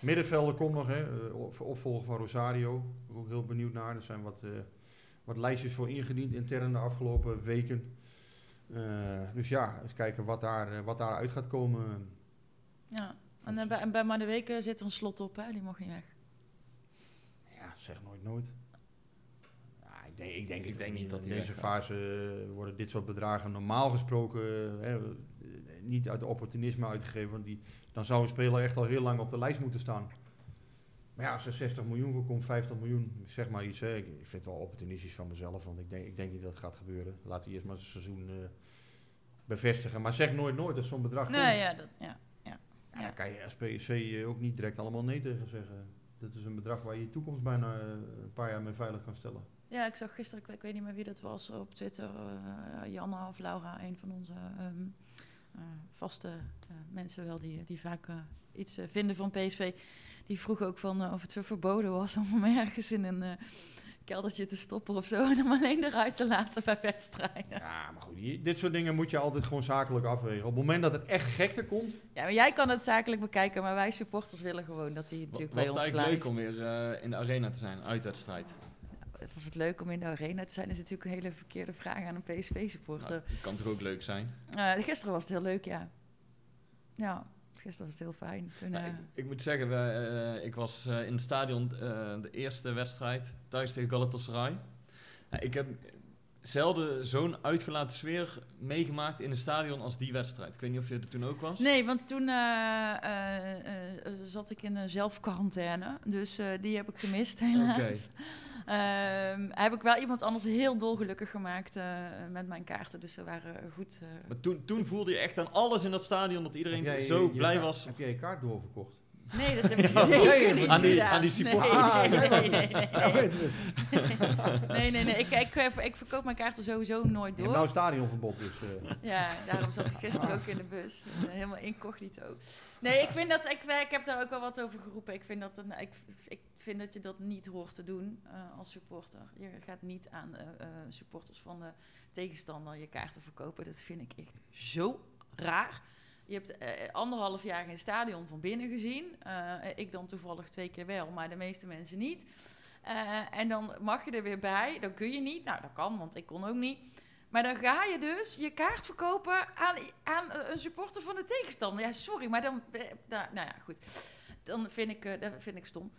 Middenvelder komt nog, hè, eh, op- opvolger van Rosario. Ook heel benieuwd naar. Er zijn wat, eh, wat lijstjes voor ingediend intern de afgelopen weken. Eh, dus ja, eens kijken wat daar, wat daar uit gaat komen. ja. En bij, en bij Madueke zit er een slot op, hè? Die mag niet weg. Ja, zeg nooit nooit. Ja, ik denk, ik denk, Ik niet dat In deze fase worden dit soort bedragen normaal gesproken hè, niet uit opportunisme uitgegeven. Want die, dan zou een speler echt al heel lang op de lijst moeten staan. Maar ja, als er 60 miljoen voor komt, 50 miljoen, zeg maar iets. Hè. Ik, vind het wel opportunistisch van mezelf, want ik denk, ik denk niet dat het gaat gebeuren. Laat hij eerst maar zijn seizoen eh, bevestigen. Maar zeg nooit nooit dat zo'n bedrag Nee, komt. ja, dat, ja. Ja, Ja. daar kan je als PSV eh, ook niet direct allemaal nee tegen zeggen. Dat is een bedrag waar je je toekomst bijna eh, een paar jaar mee veilig kan stellen. Ja, ik zag gisteren, ik, weet niet meer wie dat was, op Twitter, eh Janna of Laura, een van onze ehm, eh, vaste eh, mensen wel, die, die vaak eh, iets eh, vinden van PSV. Die vroeg ook van eh, of het verboden was om hem ergens in een eh, keldertje te stoppen of zo en hem alleen eruit te laten bij wedstrijden. Ja, maar goed, je- dit soort dingen moet je altijd gewoon zakelijk afwegen. Op het moment dat het echt gekte komt, Ja, maar jij kan het zakelijk bekijken, maar wij supporters willen gewoon dat hij natuurlijk Was bij het ons eigenlijk blijft. leuk om weer eh, in de arena te zijn, uitwedstrijd? Was het leuk om in de arena te zijn? is natuurlijk een hele verkeerde vraag aan een PSV-supporter. Nou, kan toch ook leuk zijn? Eh, gisteren was het heel leuk, ja. Ja, gisteren was het heel fijn. Toen, Nou, eh, ik, ik moet zeggen, we, eh, ik was in het stadion de eerste wedstrijd thuis tegen Galatasaray. Ik heb zelden zo'n uitgelaten sfeer meegemaakt in een stadion als die wedstrijd. Ik weet niet of je er toen ook was. Nee, want toen eh, eh, eh, zat ik in een zelfquarantaine. Dus eh, die heb ik gemist, helaas. Ehm, heb ik wel iemand anders heel dolgelukkig gemaakt eh, met mijn kaarten. Dus ze waren goed. eh, Maar toen, toen voelde je echt aan alles in dat stadion dat iedereen jij zo je- blij was. Heb jij je kaart doorverkocht? Nee, dat heb ik Ja, zeker niet aan die- gedaan. aan die supporters. Nee, nee, Ah, nee, nee, nee, Ja, weet je het. nee, nee, nee. Ik, ik, ik, ik verkoop mijn kaarten sowieso nooit Je door. hebt nou stadionverbod, dus... eh, Ja, daarom zat ik gisteren ook in de bus. Eh, helemaal incognito. Nee, ik vind dat... Ik, ik heb daar ook wel wat over geroepen. Ik vind dat, een, ik, ik vind dat je dat niet hoort te doen eh, als supporter. Je gaat niet aan eh, eh, supporters van de tegenstander je kaarten verkopen. Dat vind ik echt zo raar. Je hebt eh, anderhalf jaar geen stadion van binnen gezien. Eh, ik dan toevallig twee keer wel, maar de meeste mensen niet. Eh, en dan mag je er weer bij. Dan kun je niet. Nou, dat kan, want ik kon ook niet. Maar dan ga je dus je kaart verkopen aan, aan eh, een supporter van de tegenstander. Ja, sorry, maar dan... eh, nou, ja, goed. Dan vind ik, eh, dat vind ik stom.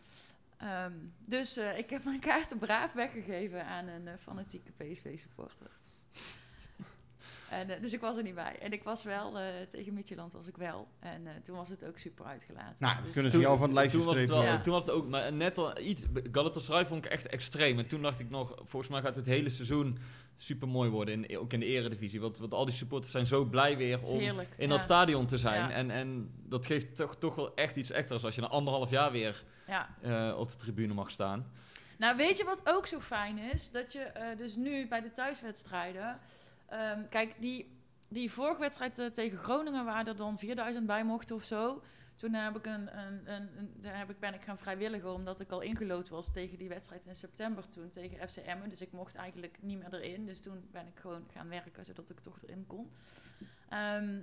Ehm, dus eh, ik heb mijn kaarten braaf weggegeven aan een eh, fanatieke PSV-supporter. En, eh, dus ik was er niet bij. En ik was wel, eh, tegen Midtjylland was ik wel. En eh, toen was het ook super uitgelaten. nou, Dus- kunnen ze jou van het lijstje toen was het wel, Ja. toen was het ook, maar net al iets. Galatasaray vond ik echt extreem. En toen dacht ik nog, volgens mij gaat het hele seizoen super mooi worden, in, ook in de eredivisie. Want, want al die supporters zijn zo blij weer om heerlijk. in ja. dat stadion te zijn. Ja. En, en dat geeft toch, toch wel echt iets extra's als je na anderhalf jaar weer Ja. eh, op de tribune mag staan. Nou, weet je wat ook zo fijn is? Dat je eh, dus nu bij de thuiswedstrijden... ehm, kijk, die, die vorige wedstrijd eh, tegen Groningen... waar er dan 4000 bij mochten of zo... Toen heb ik een, een, een, daar heb ik, ben ik gaan vrijwilligen, omdat ik al ingelood was tegen die wedstrijd in september toen tegen FC Emmen. Dus ik mocht eigenlijk niet meer erin. Dus toen ben ik gewoon gaan werken, zodat ik toch erin kon. Ehm,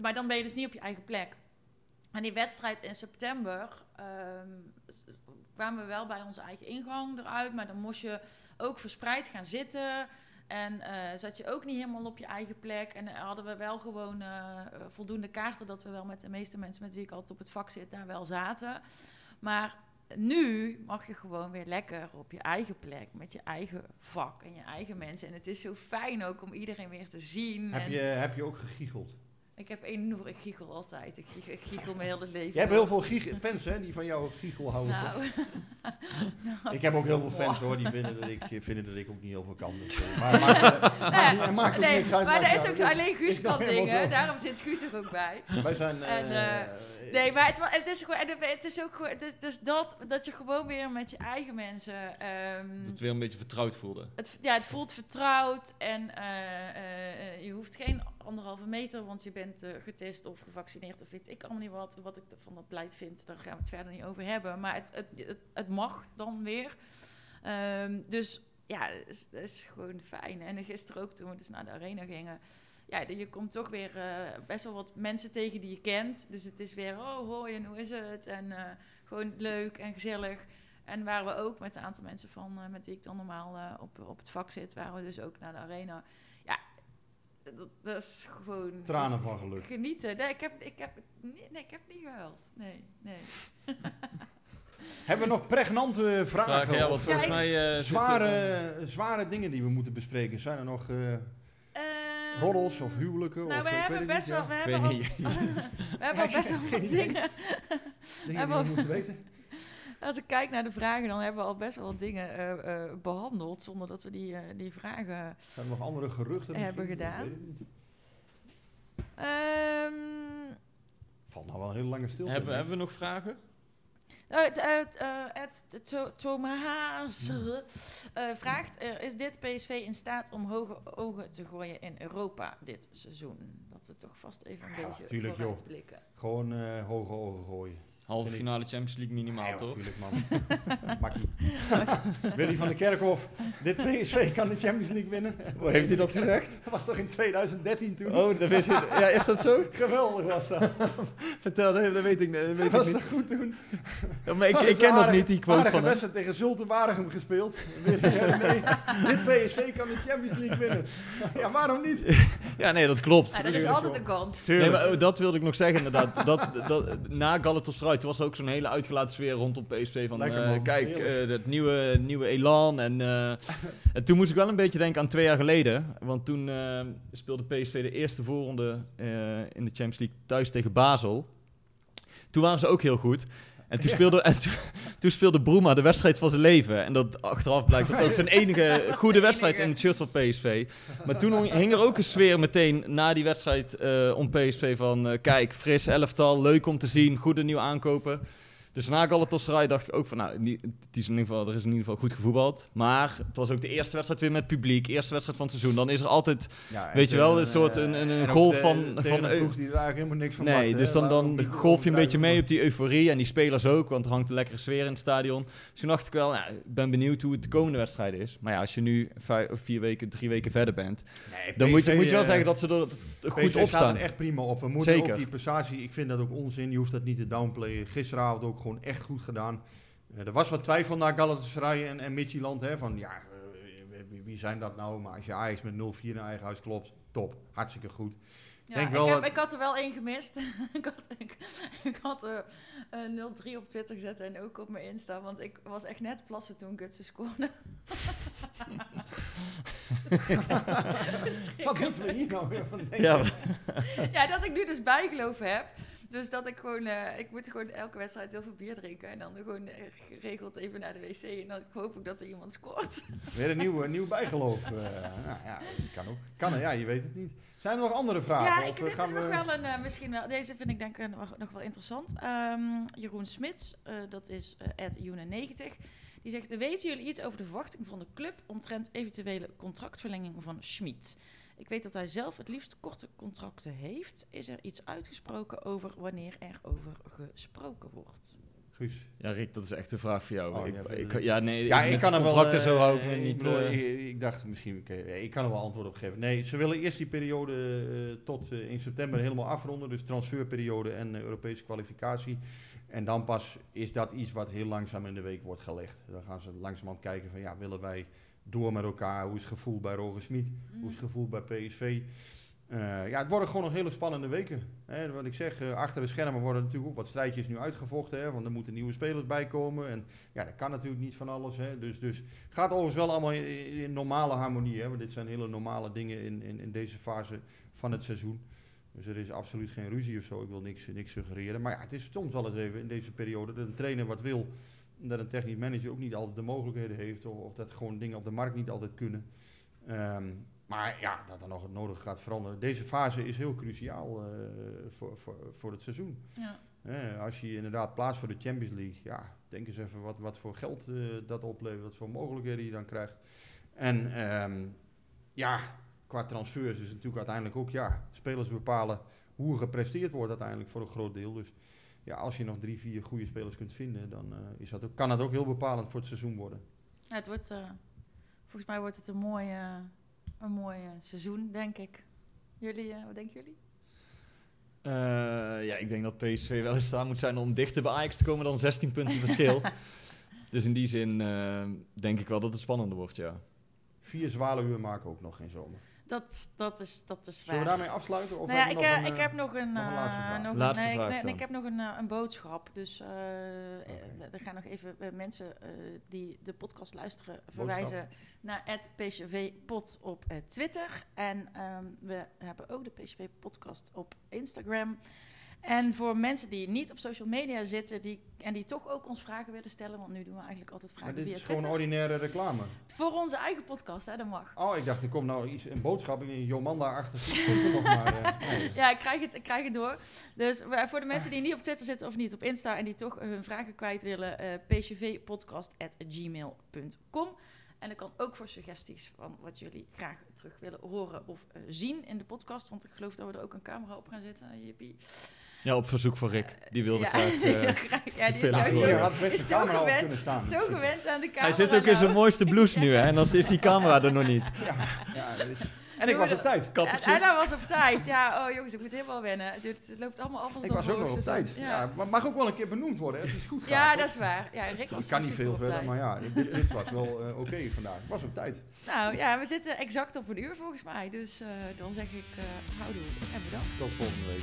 maar dan ben je dus niet op je eigen plek. En die wedstrijd in september ehm, kwamen we wel bij onze eigen ingang eruit. Maar dan moest je ook verspreid gaan zitten. En eh, zat je ook niet helemaal op je eigen plek. En eh, hadden we wel gewoon eh, voldoende kaarten dat we wel met de meeste mensen met wie ik altijd op het vak zit daar wel zaten. Maar nu mag je gewoon weer lekker op je eigen plek, met je eigen vak en je eigen mensen. En het is zo fijn ook om iedereen weer te zien. Heb En je, heb je ook gegiegeld? Ik heb enorm, ik giechel altijd. Ik giechel, ik giechel mijn hele leven. Je hebt heel veel fans hè, die van jou giegel houden. Nou, nou, Ik heb ook heel veel fans hoor, die vinden dat ik, vinden dat ik ook niet heel veel kan. Dus, eh, maar maakt, eh, maakt, niet- maakt ook nee, niks uit. maar er is ook zo alleen Guus nou kan dingen. Daarom zit Guus er ook bij. Wij zijn... En, eh, Nee, maar het, het is gewoon, en het is ook gewoon, is, dus dat, dat je gewoon weer met je eigen mensen. ehm, Dat het weer een beetje vertrouwd voelde. het, ja, het voelt vertrouwd en eh, eh, eh, je hoeft geen anderhalve meter, want je bent eh, getest of gevaccineerd of weet ik allemaal niet wat. Wat ik van dat beleid vind, daar gaan we het verder niet over hebben. Maar het, het, het, mag dan weer. Ehm, dus ja, het is, gewoon fijn. En gisteren ook toen we dus naar de arena gingen. Ja, je komt toch weer eh, best wel wat mensen tegen die je kent. Dus het is weer, oh hoi en hoe is het? En eh, gewoon leuk en gezellig. En waren we ook met een aantal mensen van, met wie ik dan normaal op, op het vak zit, waren we dus ook naar de arena. Dat, dat is gewoon Tranen van geluk. genieten. Nee, ik heb, ik heb, nee, nee, ik heb niet gehuild. Nee, nee. Hebben we nog pregnante vragen? Vragen, ja, want volgens mij... eh, zit zware, zware dingen die we moeten bespreken. Zijn er nog eh Ehm, roddels of huwelijken? Nou, of, we hebben best niet, wel, ja. we hebben al, niet. we hebben al best wel wat dingen. Dingen die we- moeten weten. Als ik kijk naar de vragen, dan hebben we al best wel wat dingen eh, eh, behandeld, zonder dat we die, eh, die vragen... Zijn er nog andere geruchten? Hebben gedaan. Ehm, Valt nou wel een hele lange stilte. Hebben, hebben we nog vragen? Thomas eh, vraagt: Is dit PSV in staat om hoge ogen te gooien in Europa dit seizoen? Dat we toch vast even een Ja, beetje tuurlijk, joh. vooruit blikken. Gewoon hoge ogen gooien. Halve finale Champions League minimaal, Ja, toch? natuurlijk man. Makkie. Willy van der Kerkhof, dit PSV kan de Champions League winnen. Hoe heeft hij dat gezegd? Dat was toch in 2013 toen? Oh, dat wist je. Ja, is dat zo? Geweldig was dat. Vertel, dat dat weet ik, dat weet Dat ik was niet. toch goed toen? Ja, maar ik, Dat ik ken dat niet, die quote van hem. wedstrijd tegen Zulte Waregem gespeeld. Willy, eh, nee, dit PSV kan de Champions League winnen. Ja, waarom niet? Ja, nee, dat klopt. Er is altijd een kans. Nee, maar oh, dat wilde ik nog zeggen inderdaad. Dat, dat, na Galatasaray, toen was er ook zo'n hele uitgelaten sfeer rondom PSV. Van, Lekker, eh, kijk, eh, dat nieuwe, nieuwe elan. En, eh, en toen moest ik wel een beetje denken aan twee jaar geleden. Want toen speelde PSV de eerste voorronde in de Champions League thuis tegen Basel. Toen waren ze ook heel goed. En toen, speelde, en toen, toen speelde Broema de wedstrijd van zijn leven. En dat achteraf blijkt dat ook zijn enige goede wedstrijd in het shirt van PSV. Maar toen hing er ook een sfeer meteen na die wedstrijd eh, om PSV van... eh, kijk, fris elftal, leuk om te zien, goede nieuwe aankopen. Dus na Galatasaray dacht ik ook van... Nou, het is in ieder geval, er is in ieder geval goed gevoetbald. Maar het was ook de eerste wedstrijd weer met publiek. Eerste wedstrijd van het seizoen. Dan is er altijd... Ja, Weet je wel, een soort een- een- een golf de- van- van ploeg die er eigenlijk helemaal niks van Nee, dus dan, dan golf je een beetje mee op die euforie. En die spelers ook, want er hangt een lekkere sfeer in het stadion. Dus toen dacht ik wel, nou, ik ben benieuwd hoe het de komende wedstrijd is. Maar ja, als je nu vijf, vier weken, drie weken verder bent... Nee, dan moet je, moet je wel eh, zeggen dat ze er goed op staat staan. er echt prima op. We moeten Zeker. ook die prestatie, ik vind dat ook onzin. Je hoeft dat niet te downplayen. Gisteravond ook gewoon echt goed gedaan. Eh, er was wat twijfel naar Galatasaray en, en Midtjylland. Hè, van ja, eh, wie, wie zijn dat nou? Maar als je Ajax met 0-4 in eigen huis klopt, top. Hartstikke goed. Ja, Denk ik, wel heb, dat- ik had er wel één gemist. ik had, ik, ik had eh, eh, 0-3 op Twitter gezet en ook op mijn Insta, want ik was echt net plassen toen Gutsen scoorde. Wat moeten we hier nou weer van denken? Ja, ja, dat ik nu dus bijgeloven heb. Dus dat ik gewoon, eh, ik moet gewoon elke wedstrijd heel veel bier drinken. En dan gewoon eh, geregeld even naar de wc. En dan hoop ik dat er iemand scoort. Weer een nieuw, een nieuw bijgeloof. eh, nou, ja, dat kan ook. Kan, ja, je weet het niet. Zijn er nog andere vragen? ja, ik, Of, eh, dit gaan is we... nog wel een, eh, misschien wel, deze vind ik denk ik nog, nog wel interessant. Ehm, Jeroen Smits, eh, dat is uh, Joene90. Die zegt, weten jullie iets over de verwachting van de club omtrent eventuele contractverlenging van Schmid? Ik weet dat hij zelf het liefst korte contracten heeft. Is er iets uitgesproken over wanneer er over gesproken wordt? Guus. Ja, Rick, dat is echt een vraag voor jou. Oh, ik, ja, ik, ja, nee, Ja, ik kan er wel... contracten zo hou ik niet... bedoel, ik, ik dacht misschien, ik kan er wel antwoord op geven. Nee, ze willen eerst die periode eh, tot eh, in september helemaal afronden. Dus transferperiode en eh, Europese kwalificatie. En dan pas is dat iets wat heel langzaam in de week wordt gelegd. Dan gaan ze langzamerhand kijken van, ja, willen wij door met elkaar? Hoe is het gevoel bij Roger Smit? Hoe is het gevoel bij PSV? Eh, ja, het worden gewoon nog hele spannende weken. Hè, wat ik zeg, eh, achter de schermen worden natuurlijk ook wat strijdjes nu uitgevochten. Hè, want er moeten nieuwe spelers bij komen. En ja, dat kan natuurlijk niet van alles. Hè, dus, dus gaat overigens wel allemaal in, normale harmonie. Hè, want dit zijn hele normale dingen in, in, in deze fase van het seizoen. Dus er is absoluut geen ruzie of zo. Ik wil niks, niks suggereren. Maar ja, het is soms wel eens even in deze periode dat een trainer wat wil. Dat een technisch manager ook niet altijd de mogelijkheden heeft. Of, of dat gewoon dingen op de markt niet altijd kunnen. Ehm, maar ja, dat er nog het nodig gaat veranderen. Deze fase is heel cruciaal eh, voor, voor, voor het seizoen. Ja. Als je inderdaad plaatst voor de Champions League, ja, denk eens even wat, wat voor geld eh, dat oplevert, wat voor mogelijkheden je dan krijgt. En ehm, ja, qua transfers is het natuurlijk uiteindelijk ook, ja, spelers bepalen hoe er gepresteerd wordt uiteindelijk voor een groot deel. Dus ja, als je nog drie, vier goede spelers kunt vinden, dan eh, is dat ook, kan dat ook heel bepalend voor het seizoen worden. Ja, het wordt, eh, volgens mij wordt het een mooi, eh, een mooi seizoen, denk ik. Jullie, eh, wat denken jullie? Eh, ja, ik denk dat PSV wel in staat moet zijn om dichter bij Ajax te komen dan 16 punten verschil. dus in die zin eh, denk ik wel dat het spannender wordt, ja. Vier zwaluwen maken ook nog geen zomer. Dat, dat is, dat is Zullen we waar. daarmee afsluiten? Of nou ja, ik, we nog een, ik heb nog een, nog een laatste eh, een- ik- vraag nee, dan. ik heb nog een, een boodschap. Dus eh, eh, er gaan nog even eh, mensen eh, die de podcast luisteren verwijzen naar het PCV Pod op eh, Twitter. En ehm, we hebben ook de PCV Podcast op Instagram. En voor mensen die niet op social media zitten die, en die toch ook ons vragen willen stellen, want nu doen we eigenlijk altijd Maar vragen dit via is gewoon ordinaire reclame. Voor onze eigen podcast, hè, dat mag. Oh, ik dacht, er komt nou iets, een boodschap in Jomanda-achtig. iets komt er nog maar. eh. Ja, ik krijg het, ik krijg het door. Dus we- voor de mensen die niet op Twitter zitten of niet op Insta en die toch hun vragen kwijt willen, eh pcvpodcast.gmail.com. En dat kan ook voor suggesties van wat jullie graag terug willen horen of eh, zien in de podcast. Want ik geloof dat we er ook een camera op gaan zetten. Jippie. Ja, op verzoek van Rick. Die wilde ja, graag... eh, ja, graag. Ja, die is nou zo, had best is een zo gewend, kunnen staan. zo gewend aan de camera. hij zit ook in zijn nou. mooiste blouse nu, hè? En dan is die camera er nog niet. Ja, ja, dat is- En ik was op tijd. Ja, en hij was op tijd. Ja, oh jongens, ik moet helemaal wennen. Het, het loopt allemaal anders Ik dan was ook nog op tijd. Ja, Ja, maar mag ook wel een keer benoemd worden als iets goed gaat. ja dat is waar. Ja, Rick was Ik kan niet veel verder, tijd. maar ja, dit, dit was wel eh, oké vandaag. Ik was op tijd. Nou ja, we zitten exact op een uur volgens mij. Dus eh, dan zeg ik uh, houdoe en bedankt. Tot volgende week.